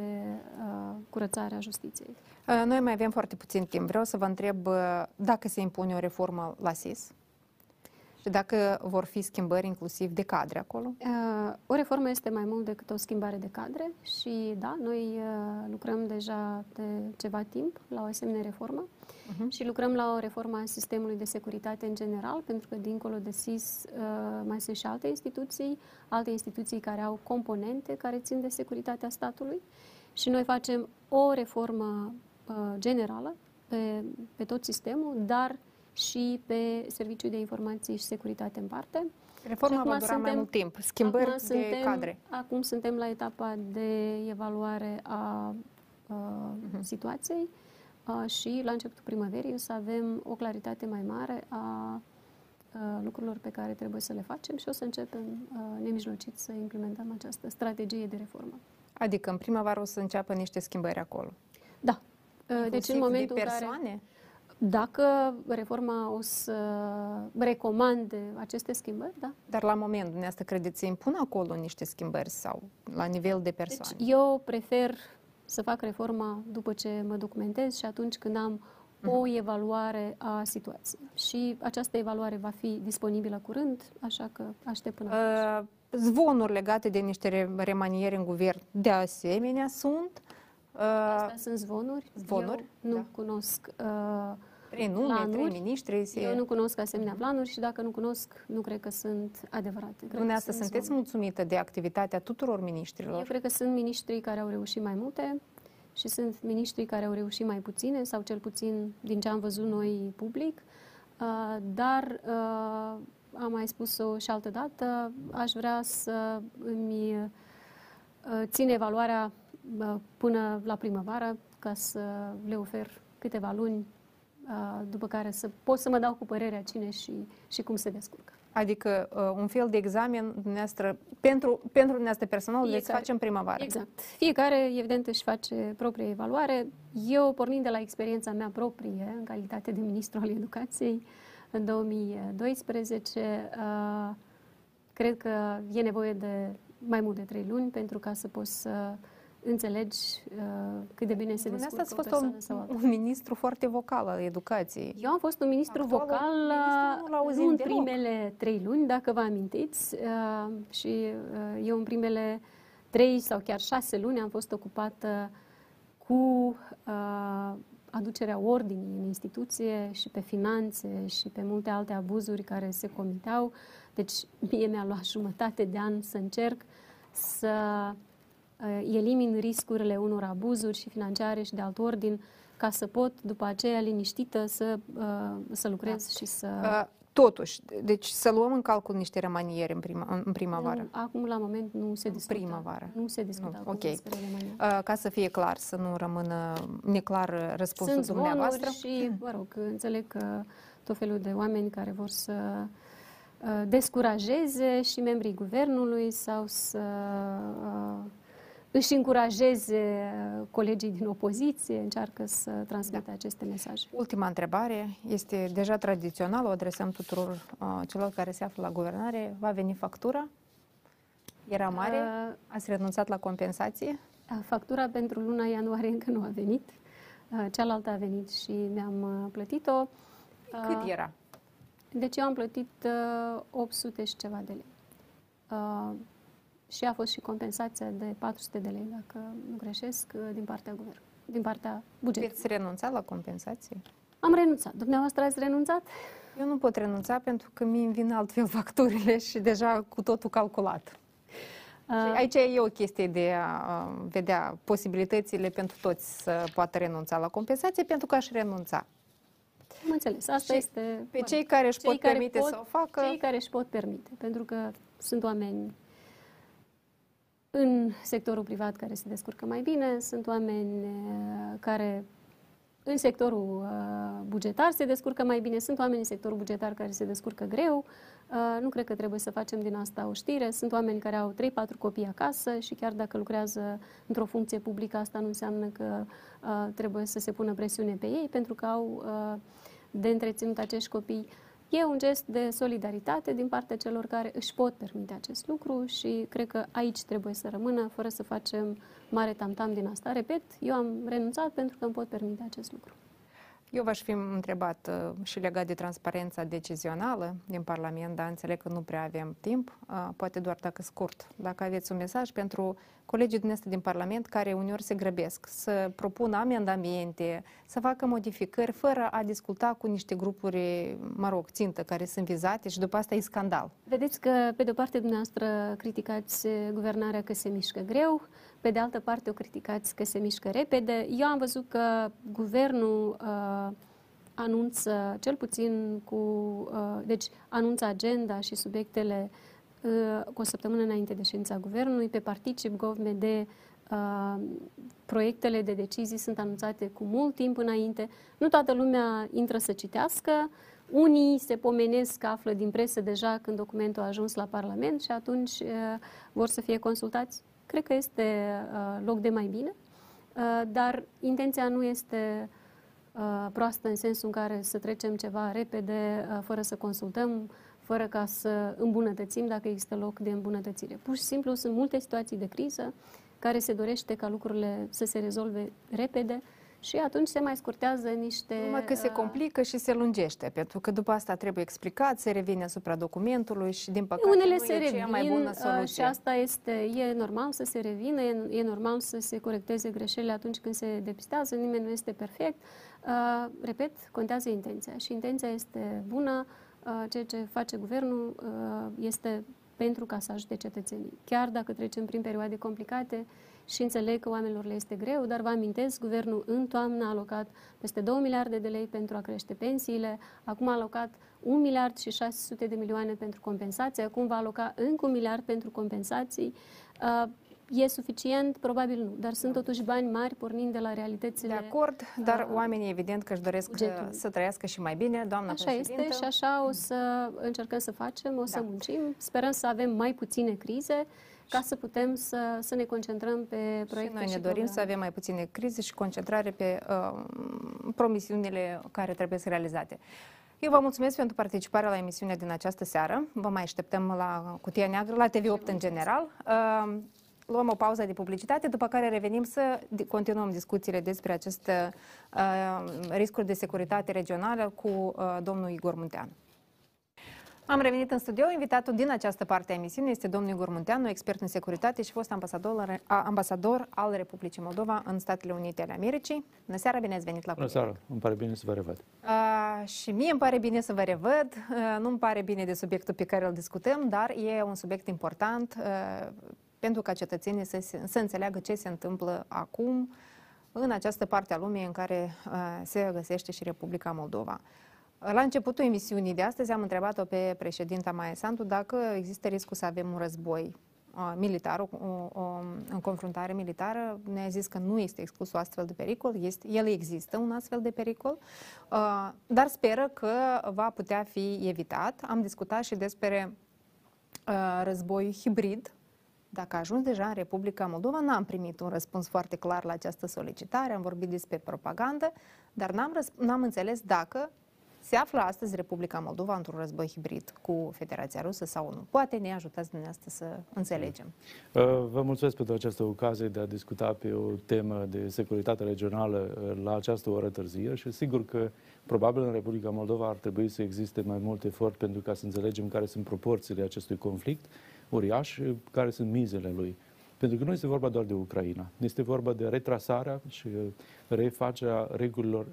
uh, curățarea justiției. Uh, Noi mai avem foarte puțin timp. Vreau să vă întreb uh, dacă se impune o reformă la SIS și dacă vor fi schimbări inclusiv de cadre acolo. Uh, O reformă este mai mult decât o schimbare de cadre și, da, noi uh, lucrăm deja de ceva timp la o asemenea reformă Mhm. și lucrăm la o reformă a sistemului de securitate în general, pentru că dincolo de SIS uh, mai sunt și alte instituții, alte instituții care au componente care țin de securitatea statului și noi facem o reformă uh, generală pe, pe tot sistemul, dar și pe Serviciul de Informații și Securitate în parte. Reforma acum va dura mai suntem- mult timp. Schimbări Acum de suntem, cadre. Acum suntem la etapa de evaluare a uh, Mhm. situației uh, și la începutul primăverii o să avem o claritate mai mare a uh, lucrurilor pe care trebuie să le facem și o să începem uh, nemijlocit să implementăm această strategie de reformă. Adică în primăvară o să înceapă niște schimbări acolo. Da. Uh, deci în momentul de în care persoane? Dacă reforma o să recomande aceste schimbări, da. Dar la momentul dumneavoastră credeți să impun acolo niște schimbări sau la nivel de persoane? Deci eu prefer să fac reforma după ce mă documentez și atunci când am o evaluare a situației. Și această evaluare va fi disponibilă curând, așa că aștept până atunci. Uh, zvonuri legate de niște re- remanieri în guvern de asemenea sunt. Uh, Astea sunt zvonuri. zvonuri, Eu nu da. cunosc uh, trei nume, planuri. trei miniștri. Se... Eu nu cunosc asemenea planuri și dacă nu cunosc, nu cred că sunt adevărate. Cred că Dumneavoastră sunt sunteți zvonuri. mulțumită de activitatea tuturor Eu miniștrilor? cred că sunt miniștri care au reușit mai multe și sunt miniștri care au reușit mai puține, sau cel puțin din ce am văzut noi public. Uh, Dar, uh, am mai spus-o și altă dată, aș vrea să îmi uh, țin evaluarea uh, până la primăvară, ca să le ofer câteva luni, uh, după care să pot să mă dau cu părerea cine și, și cum se descurcă. Adică uh, un fel de examen dumneavoastră, pentru, pentru dumneavoastră personal, veți Fiecare. face în primăvară. Exact. Fiecare, evident, își face propria evaluare. Eu, pornind de la experiența mea proprie, în calitate de ministru al educației, în 2012, uh, cred că e nevoie de mai mult de trei luni pentru ca să poți să înțelegi uh, cât de bine se Dumneavoastră descurcă ați o fost un, persoană sau alta. un ministru foarte vocal al educației. Eu am fost un ministru Actualul vocal ministru nu-l uh, auzim nu în deloc. primele trei luni, dacă vă amintiți, uh, și uh, eu în primele trei sau chiar șase luni am fost ocupată cu uh, aducerea ordinii în instituție și pe finanțe și pe multe alte abuzuri care se comiteau. Deci mie mi-a luat jumătate de an să încerc să uh, elimin riscurile unor abuzuri și financiare și de alt ordin ca să pot după aceea liniștită să, uh, să lucrez și să... Uh, Totuși, deci să luăm în calcul niște remanieri în, prima, în primăvară. Nu, acum, la moment, nu se discută. primăvară. Nu se discută Nu, acum ok. despre România. Uh, Ca să fie clar, să nu rămână neclar uh, răspunsul Sunt zvonuri dumneavoastră. și, mă rog, înțeleg că tot felul de oameni care vor să uh, descurajeze și membrii guvernului sau să uh, își încurajeze uh, colegii din opoziție, încearcă să transmită Da. aceste mesaje. Ultima întrebare este deja tradițională, o adresăm tuturor uh, celor care se află la guvernare. Va veni factura? Era mare? Uh, Ați renunțat la compensație? Factura pentru luna ianuarie încă nu a venit. Uh, Cealaltă a venit și mi-am uh, plătit-o. Cât Uh, era? Deci eu am plătit uh, 800 și ceva de lei. Uh, și a fost și compensația de 400 de lei, dacă nu greșesc, uh, din partea guvernului, din partea bugetului. Veți renunța la compensație? Am renunțat. Dumneavoastră ați renunțat? Eu nu pot renunța pentru că mi vin altfel facturile și deja cu totul calculat. Uh, Și aici e o chestie de a uh, vedea posibilitățile pentru toți să poată renunța la compensație, pentru că aș renunța. am înțeles. Asta Și este... mă Pe rog, cei care își cei pot care permite pot- să o facă, Cei care își pot permite, pentru că sunt oameni în sectorul privat care se descurcă mai bine, sunt oameni uh, care în sectorul uh, bugetar se descurcă mai bine, sunt oameni în sectorul bugetar care se descurcă greu. Uh, Nu cred că trebuie să facem din asta o știre. Sunt oameni care au 3-4 copii acasă și chiar dacă lucrează într-o funcție publică, asta nu înseamnă că uh, trebuie să se pună presiune pe ei, pentru că au uh, de întreținut acești copii. E un gest de solidaritate din partea celor care își pot permite acest lucru și cred că aici trebuie să rămână, fără să facem mare tamtam din asta. Repet, eu am renunțat pentru că îmi pot permite acest lucru. Eu v-aș fi întrebat uh, și legat de transparența decizională din Parlament, dar înțeleg că nu prea avem timp, uh, poate doar dacă scurt. Dacă aveți un mesaj pentru colegii dumneavoastră din Parlament care uneori se grăbesc să propună amendamente, să facă modificări fără a discuta cu niște grupuri, mă rog, țintă, care sunt vizate și după asta e scandal. Vedeți că, pe de-o parte, dumneavoastră criticați guvernarea că se mișcă greu, pe de altă parte o criticați că se mișcă repede. Eu am văzut că guvernul uh, anunță, cel puțin cu, uh, deci anunță agenda și subiectele uh, cu o săptămână înainte de ședința guvernului, pe Particip Govme de uh, proiectele de decizii sunt anunțate cu mult timp înainte. Nu toată lumea intră să citească, Unii se pomenesc că află din presă deja când documentul a ajuns la Parlament și atunci uh, vor să fie consultați. Cred că este uh, loc de mai bine, uh, dar intenția nu este proastă în sensul în care să trecem ceva repede, fără să consultăm, fără ca să îmbunătățim dacă există loc de îmbunătățire. Pur și simplu sunt multe situații de criză care se dorește ca lucrurile să se rezolve repede și atunci se mai scurtează niște... Numai că se uh, complică și se lungește, pentru că după asta trebuie explicat, se revine asupra documentului și din păcate Unele nu se e revin, cea mai bună uh, soluție. Și asta este, e normal să se revină, e, e normal să se corecteze greșelile atunci când se depistează, nimeni nu este perfect. Uh, repet, contează intenția și intenția este bună, uh, ceea ce face guvernul uh, este pentru ca să ajute cetățenii. Chiar dacă trecem prin perioade complicate, și înțeleg că oamenilor le este greu, dar vă amintesc, guvernul în toamnă a alocat peste 2 miliarde de lei pentru a crește pensiile, acum a alocat 1 miliard și 600 de milioane pentru compensații, acum va aloca încă un miliard pentru compensații. Uh, E suficient? Probabil nu, dar sunt totuși bani mari pornind de la realitățile... De acord, dar uh, oamenii evident că își doresc bugetului. să trăiască și mai bine, doamna Așa este și așa o să încercăm să facem, o să da. muncim. Sperăm să avem mai puține crize ca să putem să, să ne concentrăm pe proiecte și noi ne și dorim programe. să avem mai puține crize și concentrare pe uh, promisiunile care trebuie să realizate. Eu vă mulțumesc pentru participarea la emisiunea din această seară. Vă mai așteptăm la Cutia Neagră, la TV8 în general. Uh, luăm o pauză de publicitate, după care revenim să continuăm discuțiile despre aceste uh, riscuri de securitate regională cu uh, domnul Igor Muntean. Am revenit în studio. Invitatul din această parte a emisiunii este domnul Igor Munteanu, expert în securitate și fost ambasador, ambasador al Republicii Moldova în Statele Unite ale Americii. Bună seara, bine ați venit la Bună seara, îmi pare bine să vă revăd. Uh, și mie îmi pare bine să vă revăd. Uh, nu îmi pare bine de subiectul pe care îl discutăm, dar e un subiect important uh, pentru ca cetățenii să, să înțeleagă ce se întâmplă acum în această parte a lumii în care uh, se găsește și Republica Moldova. La începutul emisiunii de astăzi am întrebat-o pe președinta Maia Santu dacă există riscul să avem un război uh, militar, o, o, o în confruntare militară. Ne-a zis că nu este exclus o astfel de pericol, este, el există un astfel de pericol, uh, dar speră că va putea fi evitat. Am discutat și despre uh, război hibrid, dacă a ajuns deja în Republica Moldova, n-am primit un răspuns foarte clar la această solicitare, am vorbit despre propagandă, dar n-am, n-am înțeles dacă se află astăzi Republica Moldova într-un război hibrid cu Federația Rusă sau nu? Poate ne ajutați dumneavoastră să înțelegem. Uh, vă mulțumesc pentru această ocazie de a discuta pe o temă de securitate regională uh, la această oră târzie și sigur că probabil în Republica Moldova ar trebui să existe mai mult efort pentru ca să înțelegem care sunt proporțiile acestui conflict uriaș, care sunt mizele lui. Pentru că nu este vorba doar de Ucraina, este vorba de retrasarea și uh, refacerea regulilor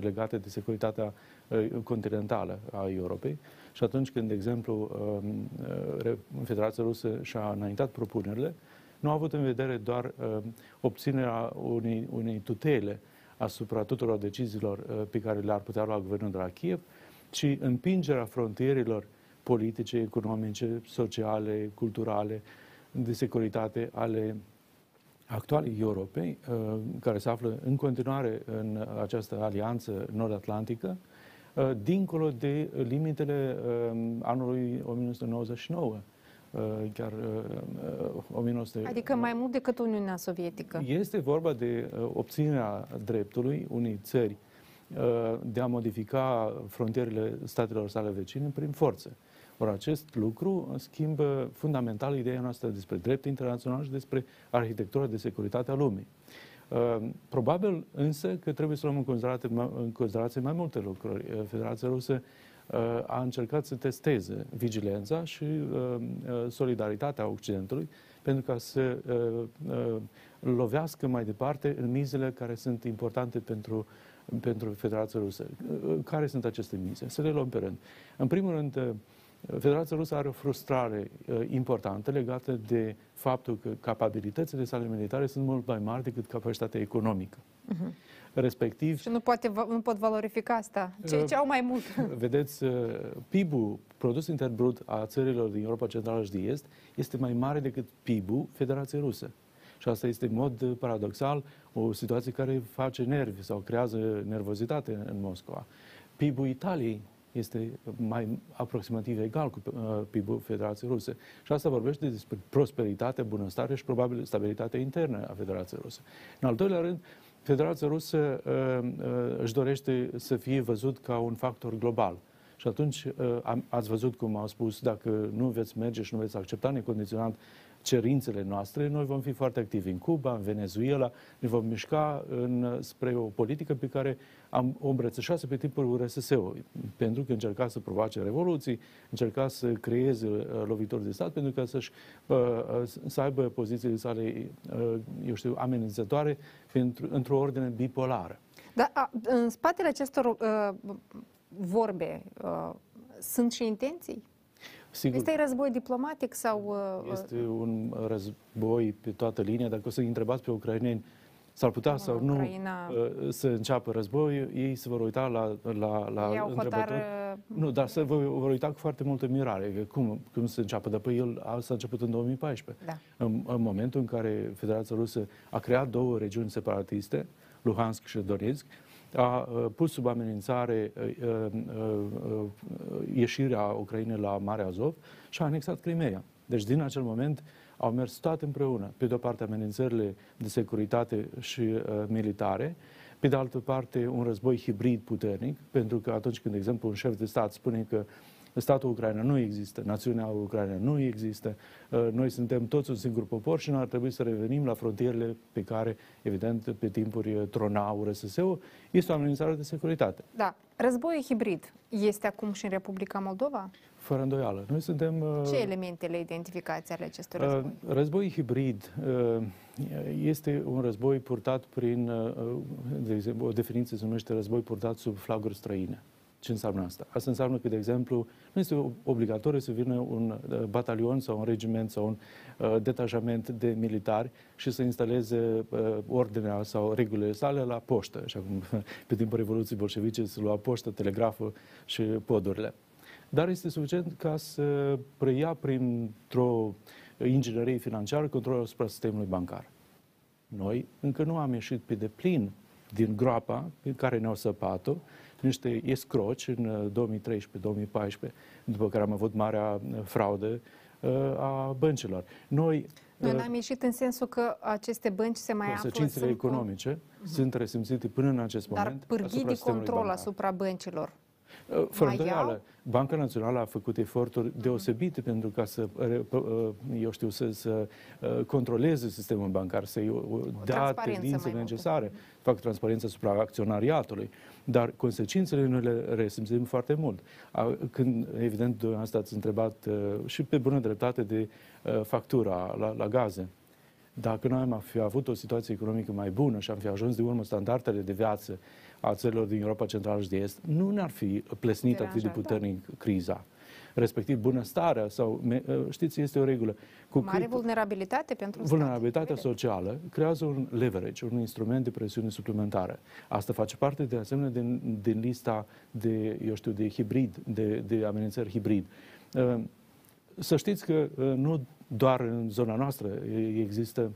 legate de securitatea Uh, continentală a Europei și atunci când, de exemplu, um, uh, Federația Rusă și-a înaintat propunerile, nu a avut în vedere doar um, obținerea unei, unei tutele asupra tuturor deciziilor uh, pe care le-ar putea lua guvernul de la Kiev, ci împingerea frontierilor politice, economice, sociale, culturale, de securitate ale actualii europei, care se află în continuare în această alianță nord-atlantică, Uh, dincolo de limitele um, anului 1999 uh, chiar 1900. Uh, adică mai mult decât Uniunea Sovietică. Este vorba de obținerea dreptului unei țări de a modifica frontierele statelor sale vecine prin forță. Ori acest lucru schimbă fundamental ideea noastră despre drept internațional și despre arhitectura de securitate a lumii. Ehm, probabil însă că trebuie să luăm în considerație, în considerație mai multe lucruri. Ehm, Federația Rusă ehm, a încercat să testeze vigilența și solidaritatea Occidentului pentru ca să lovească mai departe în mizele care sunt importante pentru, pentru Federația Rusă. Care sunt aceste mize? Să le luăm pe rând. În primul rând, Federația Rusă are o frustrare uh, importantă legată de faptul că capabilitățile sale militare sunt mult mai mari decât capacitatea economică. Uh-huh. Respectiv... Și nu, poate, nu pot valorifica asta. Cei uh, ce au mai mult. Vedeți, uh, PIB-ul, produs intern brut a țărilor din Europa Centrală și de Est, este mai mare decât PIB-ul Federației Rusă. Și asta este, în mod paradoxal, o situație care face nervi sau creează nervozitate în Moscova. PIB-ul Italiei este mai aproximativ egal cu uh, PIB-ul Federației Ruse. Și asta vorbește despre prosperitate, bunăstare și probabil stabilitatea internă a Federației Ruse. În al doilea rând, Federația Rusă uh, uh, își dorește să fie văzut ca un factor global. Și atunci uh, am, ați văzut cum au spus, dacă nu veți merge și nu veți accepta necondiționat cerințele noastre, noi vom fi foarte activi în Cuba, în Venezuela, ne vom mișca în, spre o politică pe care am o îmbrățișase pe timpul URSS-ului, pentru că încerca să provoace revoluții, încerca să creeze uh, lovituri de stat, pentru ca să-și, uh, uh, să aibă pozițiile sale, uh, eu știu, amenințătoare pentru, într-o ordine bipolară. Dar a, în spatele acestor uh, vorbe uh, sunt și intenții? Sigur, Este război diplomatic sau... Uh, este un război pe toată linia. Dacă o să întrebați pe ucraineni, s-ar putea sau nu Ucraina- uh, să înceapă război, ei se vor uita la, la, la Iau hotar, întrebători. uh, Nu, dar se vor, vor uita cu foarte multă mirare. Că cum, cum se înceapă? Dar păi el a, s-a început în 2014. Da. În, în momentul în care Federația Rusă a creat două regiuni separatiste, Luhansk și Donetsk, a uh, pus sub amenințare uh, uh, uh, ieșirea Ucrainei la Marea Azov și a anexat Crimea. Deci din acel moment au mers toate împreună. Pe de o parte amenințările de securitate și uh, militare, pe de altă parte un război hibrid puternic, pentru că atunci când, de exemplu, un șef de stat spune că statul Ucraina nu există, națiunea Ucraina nu există, uh, noi suntem toți un singur popor și noi ar trebui să revenim la frontierele pe care, evident, pe timpuri uh, trona URSS-ul, este o amenințare de securitate. Da. Războiul hibrid este acum și în Republica Moldova? Fără îndoială. Noi suntem... uh, Ce elemente le identificați ale acestui Uh, război? Război hibrid uh, este un război purtat prin, uh, de exemplu, o definiție se numește război purtat sub flaguri străine. Ce înseamnă asta? Asta înseamnă că, de exemplu, nu este obligatoriu să vină un uh, batalion sau un regiment sau un uh, detașament de militari și să instaleze uh, ordinea sau regulile sale la poștă, așa cum pe timpul Revoluției Bolșevice se lua poștă, telegraful și podurile. Dar este suficient ca să preia printr-o inginerie financiară controlul asupra sistemului bancar. Noi încă nu am ieșit pe deplin din groapa pe care ne-au săpat-o niște escroci în uh, 2013-2014, după care am avut marea uh, fraudă uh, a băncilor. Noi Noi uh, n-am ieșit în sensul că aceste bănci se mai află... consecințele sunt cu- economice sunt resimțite până în acest Dar moment pârghii asupra de sistemului control bancar. asupra băncilor. Uh, Fără Mai îndoială, iau? Banca Națională a făcut eforturi deosebite pentru ca să, uh, eu știu, să, să uh, controleze sistemul bancar, să-i uh, dea transparență tendințele mai multă. necesare, fac transparență asupra acționariatului, dar consecințele noi le resimțim foarte mult. A, Când, evident, dumneavoastră ați întrebat uh, și pe bună dreptate de uh, factura la, la gaze. Dacă noi am fi avut o situație economică mai bună și am fi ajuns de urmă standardele de viață a țărilor din Europa Centrală și de Est, nu ne-ar fi plesnit atât de Deranjat, puternic criza. Respectiv bunăstarea sau, me- știți, este o regulă. Cu Mare vulnerabilitate pentru stat. vulnerabilitatea Vedeți? socială creează un leverage, un instrument de presiune suplimentară. Asta face parte, de asemenea, din, din lista de, eu știu, de hibrid, de, de amenințări hibrid. Uh, Să știți că uh, nu doar în zona noastră e- există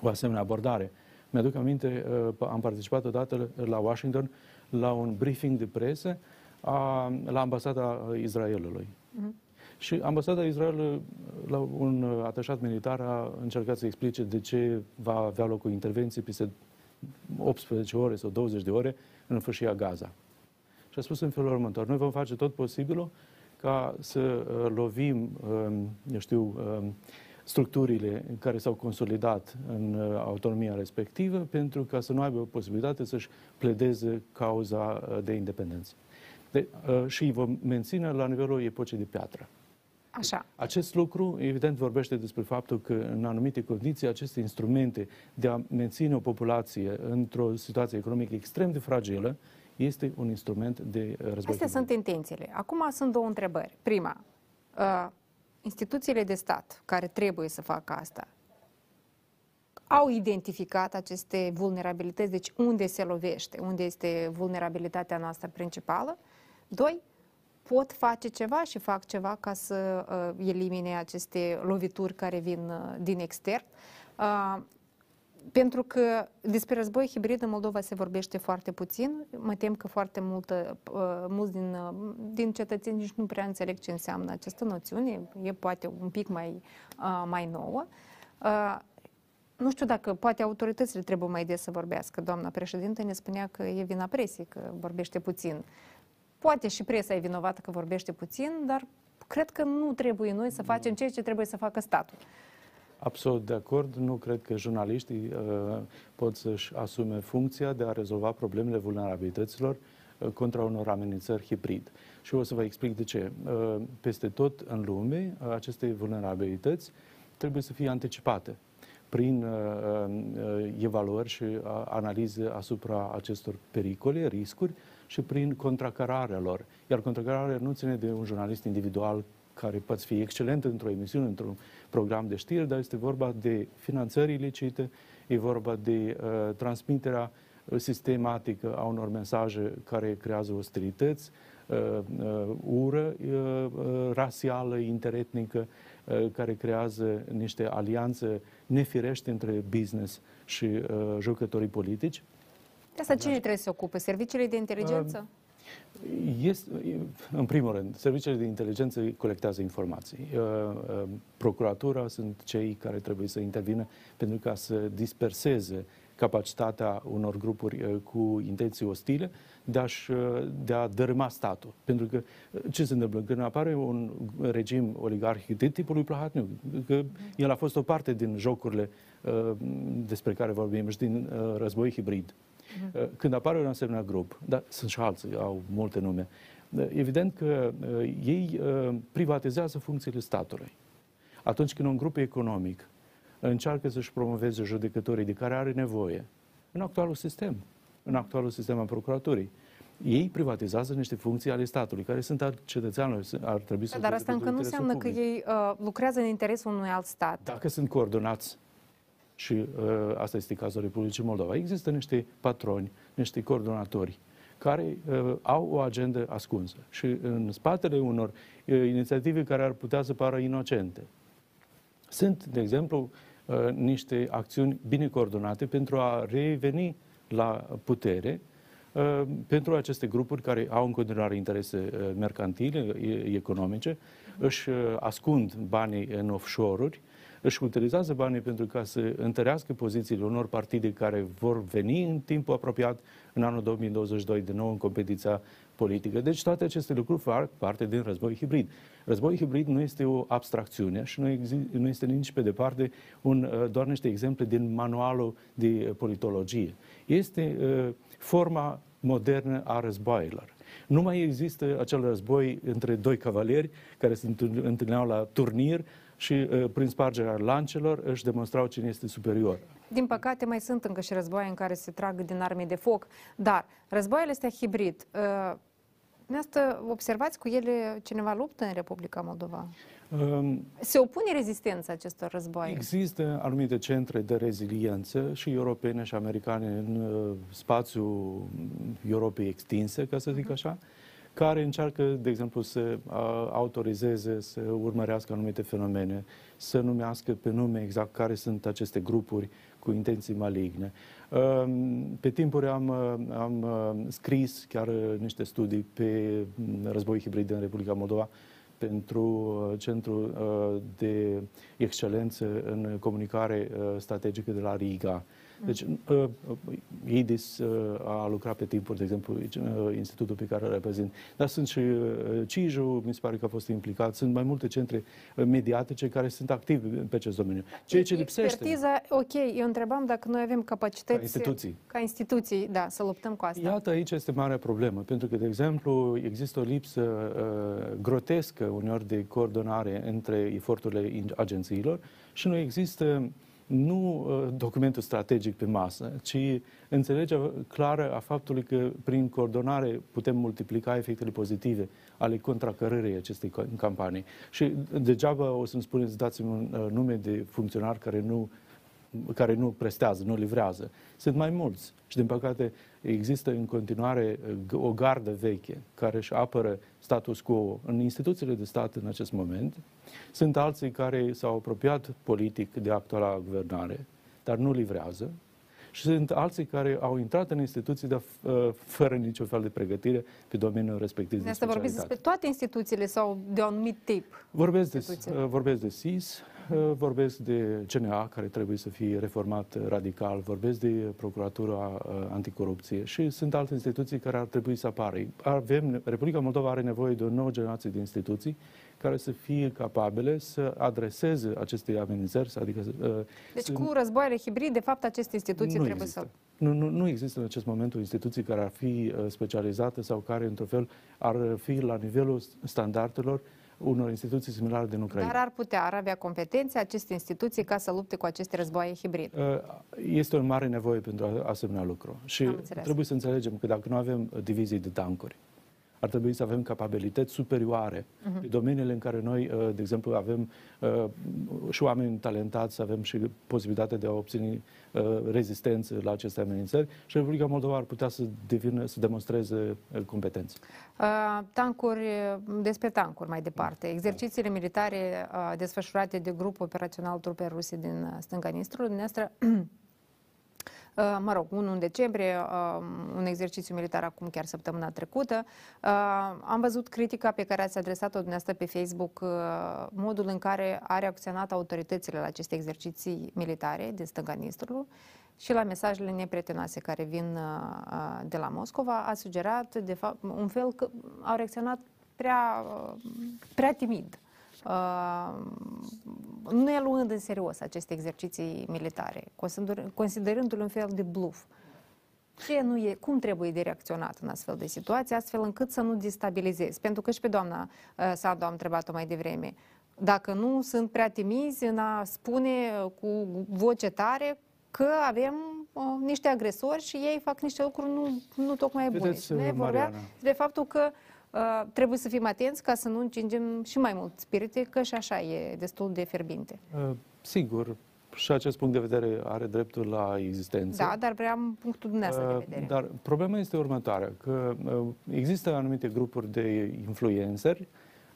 o asemenea abordare. Mi-aduc aminte, uh, am participat odată la Washington la un briefing de presă a, la ambasada Israelului. Și ambasada Israelului, la un uh, atașat militar, a încercat să explice de ce va avea loc o intervenție peste 18 ore sau 20 de ore în fâșia Gaza. Și a spus în felul următor, noi vom face tot posibilul ca să uh, lovim, um, eu știu, um, structurile care s-au consolidat în uh, autonomia respectivă pentru ca să nu aibă posibilitate să-și pledeze cauza uh, de independență. De, uh, și îi vom menține la nivelul epocii de piatră. Așa. Acest lucru, evident, vorbește despre faptul că, în anumite condiții, aceste instrumente de a menține o populație într-o situație economică extrem de fragilă este un instrument de uh, război. Astea hibrid. sunt intențiile. Acum sunt două întrebări. Prima, uh, instituțiile de stat care trebuie să facă asta au identificat aceste vulnerabilități, deci unde se lovește, unde este vulnerabilitatea noastră principală. Doi, pot face ceva și fac ceva ca să uh, elimine aceste lovituri care vin uh, din extern. Uh, pentru că despre război hibrid în Moldova se vorbește foarte puțin. Mă tem că foarte multă, uh, mulți din, uh, din cetățeni nici nu prea înțeleg ce înseamnă această noțiune. E poate un pic mai, uh, mai nouă. Nu știu dacă poate autoritățile trebuie mai des să vorbească. Doamna președinte ne spunea că e vina presiei, că vorbește puțin. Poate și presa e vinovată că vorbește puțin, dar cred că nu trebuie noi să facem ceea ce trebuie să facă statul. Absolut de acord. Nu cred că jurnaliștii uh, pot să-și asume funcția de a rezolva problemele vulnerabilităților uh, contra unor amenințări hibrid. Și o să vă explic de ce. Uh, peste tot în lume, uh, aceste vulnerabilități trebuie să fie anticipate prin uh, uh, evaluări și uh, analize asupra acestor pericole, riscuri și prin contracararea lor. Iar contracararea nu ține de un jurnalist individual care poate fi excelent într-o emisiune, într-un program de știri, dar este vorba de finanțări ilicite, e vorba de uh, transmiterea sistematică a unor mesaje care creează ostilități, uh, uh, ură uh, uh rasială, interetnică, uh, care creează niște alianțe nefirești între business și uh, jucătorii politici. De asta cine trebuie să se ocupe? Serviciile de inteligență? Uh, este, în primul rând, serviciile de inteligență colectează informații. Uh, uh, procuratura sunt cei care trebuie să intervină pentru ca să disperseze capacitatea unor grupuri uh, cu intenții ostile de, a de a dărâma statul. Pentru că ce se întâmplă? Când apare un regim oligarhic de tipul lui Plahatniuc, că el a fost o parte din jocurile despre care vorbim și din război hibrid, Uh, când apare un asemenea grup, dar sunt și alții, au multe nume, uh, evident că uh, ei privatizează funcțiile statului. Atunci când un grup economic încearcă să-și promoveze judecătorii de care are nevoie în actualul sistem, în actualul sistem al procuraturii, ei privatizează niște funcții ale statului, care sunt al cetățeanului, ar trebui să Dar asta încă nu înseamnă public. că ei uh, lucrează în interesul unui alt stat. Dacă sunt coordonați și uh, asta este cazul Republicii Moldova. Există niște patroni, niște coordonatori care uh, au o agendă ascunsă și în spatele unor uh, inițiative care ar putea să pară inocente. Sunt, de exemplu, uh, niște acțiuni bine coordonate pentru a reveni la putere uh, pentru aceste grupuri care au în continuare interese uh, mercantile, economice, își uh, ascund banii în offshore-uri, își utilizează banii pentru ca să întărească pozițiile unor partide care vor veni în timpul apropiat, în anul 2022, de nou în competiția politică. Deci toate aceste lucruri fac parte din război hibrid. Război hibrid nu este o abstracțiune și nu, exi- nu este nici pe departe un, uh, doar niște exemple din manualul de politologie. Este uh, forma modernă a războaielor. Nu mai există acel război între doi cavalieri care se întâlneau la turnir și uh, prin spargerea lancelor își demonstrau cine este superior. Din păcate mai sunt încă și războaie în care se trag din arme de foc, dar războaiele astea hibrid, uh, Asta observați cu ele cineva luptă în Republica Moldova? Um, Se opune rezistența acestor războaie? Există anumite centre de reziliență și europene și americane în uh, spațiul Europei extinse, ca să zic uh-huh. așa, care încearcă, de exemplu, să autorizeze, să urmărească anumite fenomene, să numească pe nume exact care sunt aceste grupuri cu intenții maligne. Pe timpuri am, am scris chiar niște studii pe război hibrid în Republica Moldova pentru Centrul de Excelență în Comunicare Strategică de la Riga deci, uh, IDIS uh, a lucrat pe timpuri, de exemplu, uh, institutul pe care îl reprezint. Dar sunt și uh, CIJU, mi se pare că a fost implicat, sunt mai multe centre uh, mediatice care sunt active pe acest domeniu. Ceea ce lipsește... Expertiza, ok, eu întrebam dacă noi avem capacități... Ca instituții. Ca instituții, da, să luptăm cu asta. Iată, aici este marea problemă, pentru că, de exemplu, există o lipsă uh, grotescă uneori de coordonare între eforturile agențiilor și nu există nu uh, documentul strategic pe masă, ci înțelegerea clară a faptului că prin coordonare putem multiplica efectele pozitive ale contracărării acestei campanii. Și degeaba o să-mi spuneți, dați-mi un uh, nume de funcționar care nu care nu prestează, nu livrează. Sunt mai mulți și, din păcate, există în continuare uh, o gardă veche care își apără status quo în instituțiile de stat în acest moment. Sunt alții care s-au apropiat politic de actuala guvernare, dar nu livrează. Și sunt alții care au intrat în instituții, dar uh, fără niciun fel de pregătire pe domeniul respectiv de Asta vorbiți despre toate instituțiile sau de un anumit tip? Vorbesc de, uh, vorbesc de SIS, uh, vorbesc de CNA, care trebuie să fie reformat radical, vorbesc de Procuratura Anticorupție și sunt alte instituții care ar trebui să apară. Avem, Republica Moldova are nevoie de o nouă generație de instituții care să fie capabile să adreseze aceste amenințări. Adică, uh, deci să... cu războaiele hibride, de fapt, aceste instituții nu trebuie există. să... Nu, nu, nu există în acest moment o instituție care ar fi uh, specializată sau care, într-un fel, ar fi la nivelul standardelor unor instituții similare din Ucraina. Dar ar putea, ar avea competențe aceste instituții ca să lupte cu aceste războaie hibride. Uh, este o mare nevoie pentru asemenea lucru. Și trebuie să înțelegem că dacă nu avem divizii de tancuri, ar trebui să avem capabilități superioare uh-huh. pe domeniile în care noi, uh, de exemplu, avem uh, și oameni talentați, avem și posibilitatea de a obține uh, rezistență la aceste amenințări și Republica Moldova ar putea să devină, să demonstreze competențe. Uh, tancuri, despre tancuri mai departe. Exercițiile militare uh, desfășurate de grupul operațional trupe ruse din stânga Nistrului, dumneavoastră Uh, mă rog, unul în decembrie, uh, un exercițiu militar acum chiar săptămâna trecută. Uh, am văzut critica pe care ați adresat-o dumneavoastră pe Facebook, modul în care a reacționat autoritățile la aceste exerciții militare din stânga Nistrului și la mesajele neprietenoase care vin de la Moscova, a sugerat, de fapt, un fel că au reacționat prea, prea timid Uh, nu e luând în serios aceste exerciții militare, considerându-l un fel de bluff. Ce nu e, cum trebuie de reacționat în astfel de situații, astfel încât să nu destabilizezi? Pentru că și pe doamna uh, Sadu am întrebat-o mai devreme. Dacă nu sunt prea timizi în a spune cu voce tare că avem uh, niște agresori și ei fac niște lucruri nu, nu tocmai bune. Vedeți, ne vorbea de faptul că Uh, trebuie să fim atenți ca să nu încingem și mai mult spirite, că și așa e destul de fierbinte. Uh, sigur, și acest punct de vedere are dreptul la existență. Da, dar vreau punctul dumneavoastră uh, de vedere. Dar problema este următoarea, că uh, există anumite grupuri de influenceri,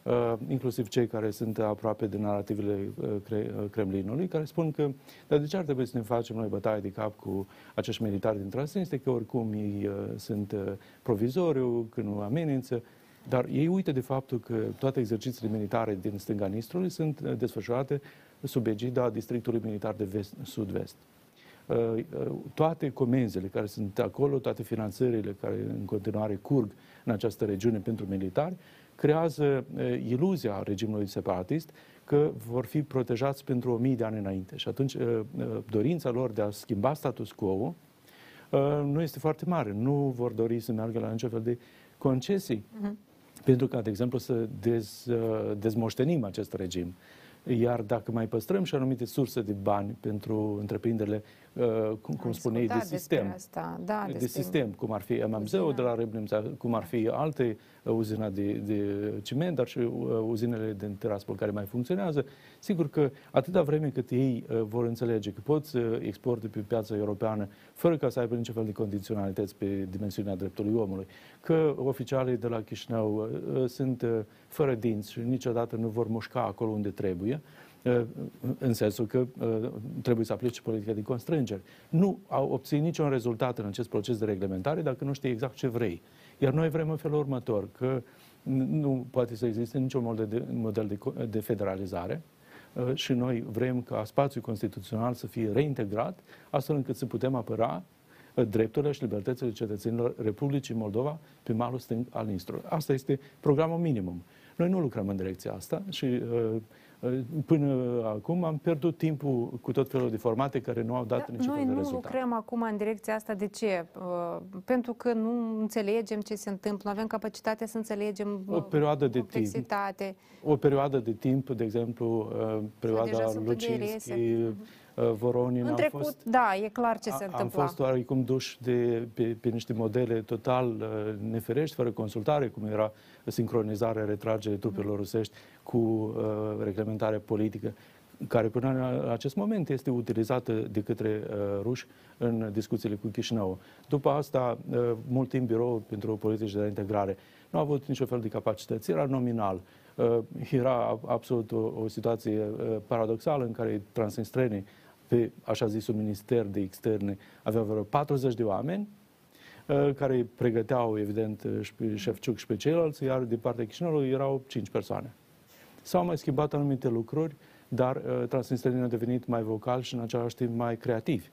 uh, inclusiv cei care sunt aproape de narativele uh, cre- uh, Kremlinului, care spun că dar de ce ar trebui să ne facem noi bătaie de cap cu acești militari din Transnistria, că oricum ei uh, sunt uh, provizoriu, că nu amenință. Dar ei uită de faptul că toate exercițiile militare din stânga Nistrului sunt uh, desfășurate sub egida districtului militar de vest, sud-vest. Uh, uh, toate comenzile care sunt acolo, toate finanțările care în continuare curg în această regiune pentru militari, creează iluzia regimului separatist că vor fi protejați pentru o mii de ani înainte. Și atunci dorința lor de a schimba status quo nu este foarte mare. Nu vor dori să meargă la niciun fel de concesii. Uh-huh pentru ca, de exemplu, să dez, uh, dezmoștenim acest regim. Iar dacă mai păstrăm și anumite surse de bani pentru întreprinderile, uh, cum, cum spuneai, de sistem, asta. Da, de sistem, cum ar fi MMZ-ul de la Reblimța, cum ar fi alte uh, uzina de, de ciment, dar și uh, uzinele de teraspol care mai funcționează, sigur că atâta vreme cât ei vor înțelege că pot să exporte pe piața europeană fără ca să aibă niciun fel de condiționalități pe dimensiunea dreptului omului, că oficialii de la Chișinău sunt fără dinți și niciodată nu vor mușca acolo unde trebuie, uh, în sensul că uh, trebuie să aplice politica de constrângeri. Nu au obținut niciun rezultat în acest proces de reglementare dacă nu știi exact ce vrei. Iar noi vrem în felul următor, că nu poate să existe niciun model de, model de, de federalizare, uh, și noi vrem ca spațiul constituțional să fie reintegrat, astfel încât să putem apăra drepturile și libertățile cetățenilor Republicii Moldova pe malul stâng al Nistrului. Asta este programul minimum. Noi nu lucrăm în direcția asta și uh, uh, Până acum am pierdut timpul cu tot felul de formate care nu au dat da, niciun fel de rezultat. Noi nu lucrăm acum în direcția asta. De ce? Uh, pentru că nu înțelegem ce se întâmplă, nu avem capacitatea să înțelegem o perioadă de timp. O perioadă de timp, de exemplu, perioada Lucinski, Uh, Voronin. În trecut, fost, da, e clar ce se întâmplă. Am fost oarecum duși de, pe, pe niște modele total uh, neferești, fără consultare, cum era sincronizarea, retragerea trupelor rusești cu uh, reglementarea politică care până în acest moment este utilizată de către uh, ruși în discuțiile cu Chișinău. După asta, uh, mult timp birou pentru politici de integrare nu a avut niciun fel de capacități, era nominal. Uh, era absolut o, o situație uh, paradoxală în care transnistrenii pe așa zisul minister de externe avea vreo 40 de oameni uh, care îi pregăteau, evident, și pe Șefciuc și pe ceilalți, iar de partea Chișinăului erau 5 persoane. S-au mai schimbat anumite lucruri, dar uh, transnistrenii au devenit mai vocali și în același timp mai creativi.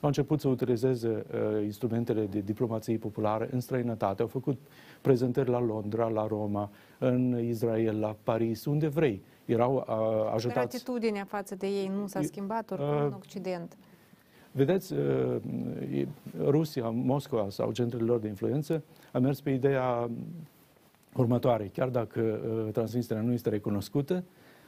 Au început să utilizeze uh, instrumentele de diplomație populară în străinătate, au făcut prezentări la Londra, la Roma, în Israel, la Paris, unde vrei. Erau uh, Dar ajutați. atitudinea față de ei nu s-a E- schimbat oricum uh, în Occident. Vedeți, uh, e- Rusia, Moscova sau centrele lor de influență a mers pe ideea următoare. Chiar dacă uh, Transnistria nu este recunoscută,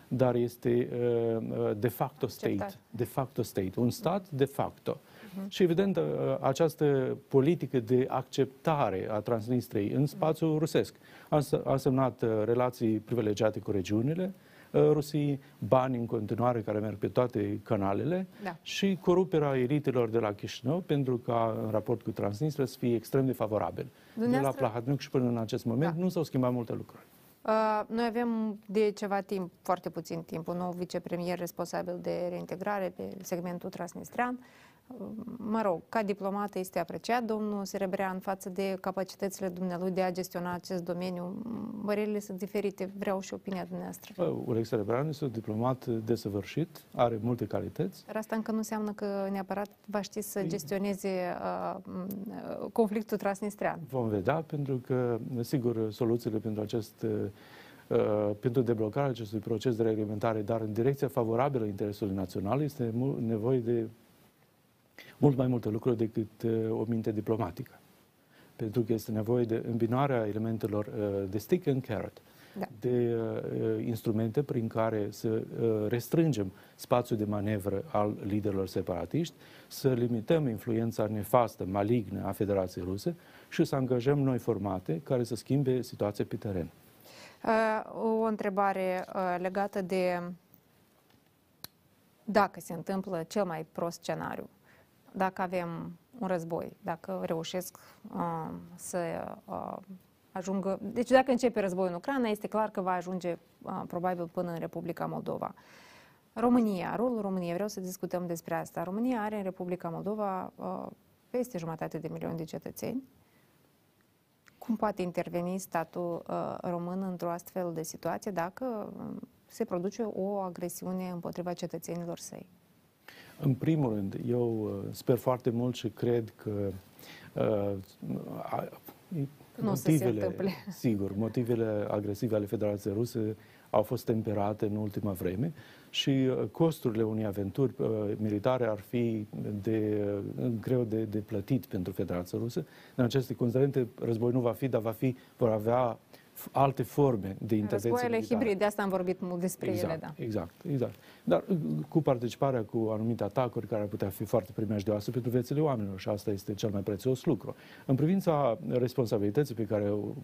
dar este uh, uh, de facto state. Acceptat. De facto state. Un stat de facto. Și evident, uh, această politică de acceptare a Transnistriei în spațiul rusesc a, s- a semnat uh, relații privilegiate cu regiunile uh, Rusiei, bani în continuare care merg pe toate canalele Da. și coruperea elitelor de la Chișinău pentru ca în raport cu Transnistria să fie extrem de favorabil. De la Dumneavoastră- Plahotniuc și până în acest moment Da. nu s-au schimbat multe lucruri. Uh, Noi avem de ceva timp, foarte puțin timp, un nou vicepremier responsabil de reintegrare pe segmentul transnistrian. Uh, Mă rog, ca diplomat este apreciat domnul Serebrean față de capacitățile dumnealui de a gestiona acest domeniu. Părerile sunt diferite, vreau și opinia dumneavoastră. Bă, Ulex Cerebran este un diplomat desăvârșit, are multe calități. Dar asta încă nu înseamnă că neapărat va ști să Păi- gestioneze uh, m, uh, conflictul transnistrian. Vom vedea, pentru că, sigur, soluțiile pentru acest uh, pentru deblocarea acestui proces de reglementare, dar în direcția favorabilă interesului național, este mu- nevoie de mult mai multe lucruri decât uh, o minte diplomatică. Pentru că este nevoie de îmbinarea elementelor uh, de stick and carrot, Da. de uh, instrumente prin care să uh, restrângem spațiul de manevră al liderilor separatiști, să limităm influența nefastă, malignă a Federației Ruse și să angajăm noi formate care să schimbe situația pe teren. Uh, O întrebare uh, legată de dacă se întâmplă cel mai prost scenariu, dacă avem un război, dacă reușesc uh, să uh, ajungă... Deci dacă începe războiul în Ucraina, este clar că va ajunge uh, probabil până în Republica Moldova. România, rolul României, vreau să discutăm despre asta. România are în Republica Moldova uh, peste jumătate de milion de cetățeni. Cum poate interveni statul uh, român într-o astfel de situație dacă um, se produce o agresiune împotriva cetățenilor săi? În primul rând, eu uh, sper foarte mult și cred că uh, a- Nu o să se întâmple. sigur, motivele agresive ale Federației Ruse au fost temperate în ultima vreme și uh, costurile unei aventuri uh, militare ar fi de, uh, greu de, de plătit pentru Federația Rusă. În aceste considerente, război nu va fi, dar va fi, vor avea f- alte forme de intervenție Războaiele militară. hibride, de asta am vorbit mult despre exact, ele, da. Exact, exact. Dar uh, cu participarea cu anumite atacuri care ar putea fi foarte primejdioase pentru viețile oamenilor și asta este cel mai prețios lucru. În privința responsabilității pe care o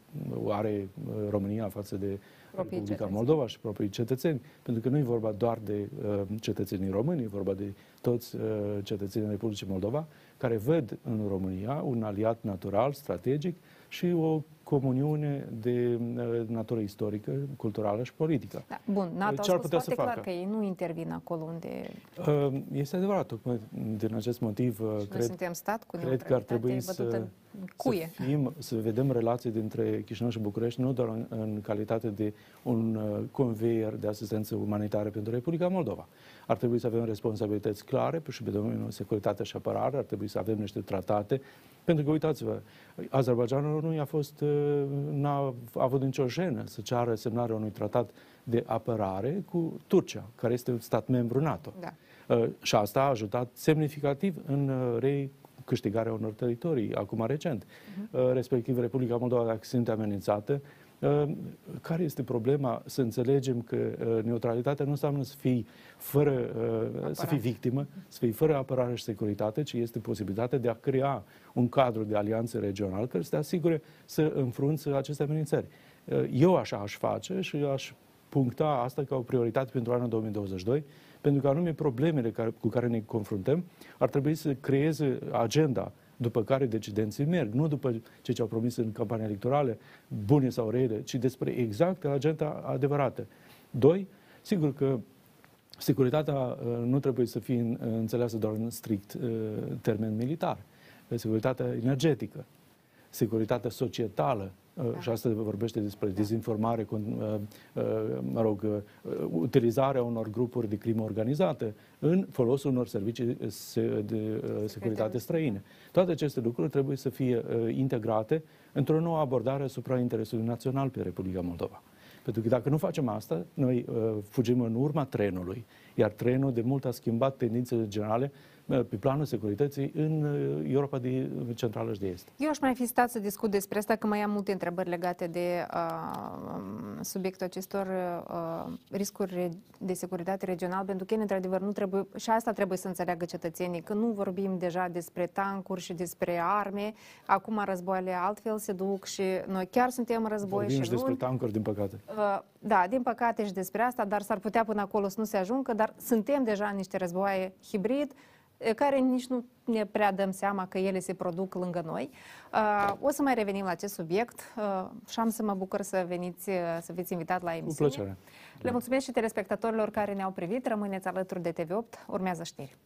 o are uh, România față de Proprii Republica cetățeni. Moldova și proprii cetățeni, pentru că nu e vorba doar de uh, cetățenii români, e vorba de toți uh, cetățenii Republicii Moldova, care văd în România un aliat natural, strategic și o comuniune de uh, natură istorică, culturală și politică. da. Bun, NATO a Ce ar spus putea foarte să clar facă? că ei nu intervin acolo unde Uh, Este adevărat, tocmai din acest motiv uh, noi cred, suntem stat cu cred că ar trebui neutralitate să, bătută în cuie. să, fim, să vedem relații dintre Chișinău și București, nu doar în, în calitate de un uh, conveier de asistență umanitară pentru Republica Moldova. Ar trebui să avem responsabilități clare și pe domeniul securitate și apărare, ar trebui să avem niște tratate, pentru că, uitați-vă, Azerbaijanul nu i-a fost, uh, n-a avut nicio jenă să ceară semnarea unui tratat de apărare cu Turcia, care este un stat membru NATO. Da. Uh, și asta a ajutat semnificativ în uh, recâștigarea unor teritorii, acum recent. Uh, respectiv Republica Moldova, dacă se simte amenințată, uh, care este problema? Să înțelegem că uh, neutralitatea nu înseamnă să fii fără, uh, să fii victimă, să fii fără apărare și securitate, ci este posibilitatea de a crea un cadru de alianțe regional care să te asigure să înfrunți aceste amenințări. Uh, Eu așa aș face și aș puncta asta ca o prioritate pentru anul 2022, pentru că anume problemele care, cu care ne confruntăm ar trebui să creeze agenda după care decidenții merg, nu după ce ce au promis în campania electorală, bune sau rele, ci despre exact agenda adevărată. Doi, sigur că Securitatea uh, nu trebuie să fie în- înțeleasă doar în strict uh, termen militar. Securitatea energetică, securitatea societală, uh, și asta vorbește despre dezinformare, cu, uh, uh, mă rog, uh, utilizarea unor grupuri de crimă organizată în folosul unor servicii se- de uh, securitate străine. Toate aceste lucruri trebuie să fie uh, integrate într-o nouă abordare asupra interesului național pe Republica Moldova. Pentru că dacă nu facem asta, noi uh, fugim în urma trenului, iar trenul de mult a schimbat tendințele generale uh, pe planul securității în uh, Europa de centrală și de est. Eu aș mai fi stat să discut despre asta, că mai am multe întrebări legate de uh, um, subiectul acestor uh, riscuri re- de securitate regional, pentru că, într-adevăr, nu trebuie, și asta trebuie să înțeleagă cetățenii, că nu vorbim deja despre tancuri și despre arme, acum războaiele altfel se duc și noi chiar suntem în război Vorbim și și despre nu... tancuri, din păcate. Uh, Da, din păcate și despre asta, dar s-ar putea până acolo să nu se ajungă, dar suntem deja în niște războaie hibrid, eh, care nici nu ne prea dăm seama că ele se produc lângă noi. Uh, o să mai revenim la acest subiect uh, și am să mă bucur să veniți, uh, să fiți invitat la emisiune. Cu plăcere. Le mulțumesc și telespectatorilor care ne-au privit. Rămâneți alături de TV8. Urmează știri.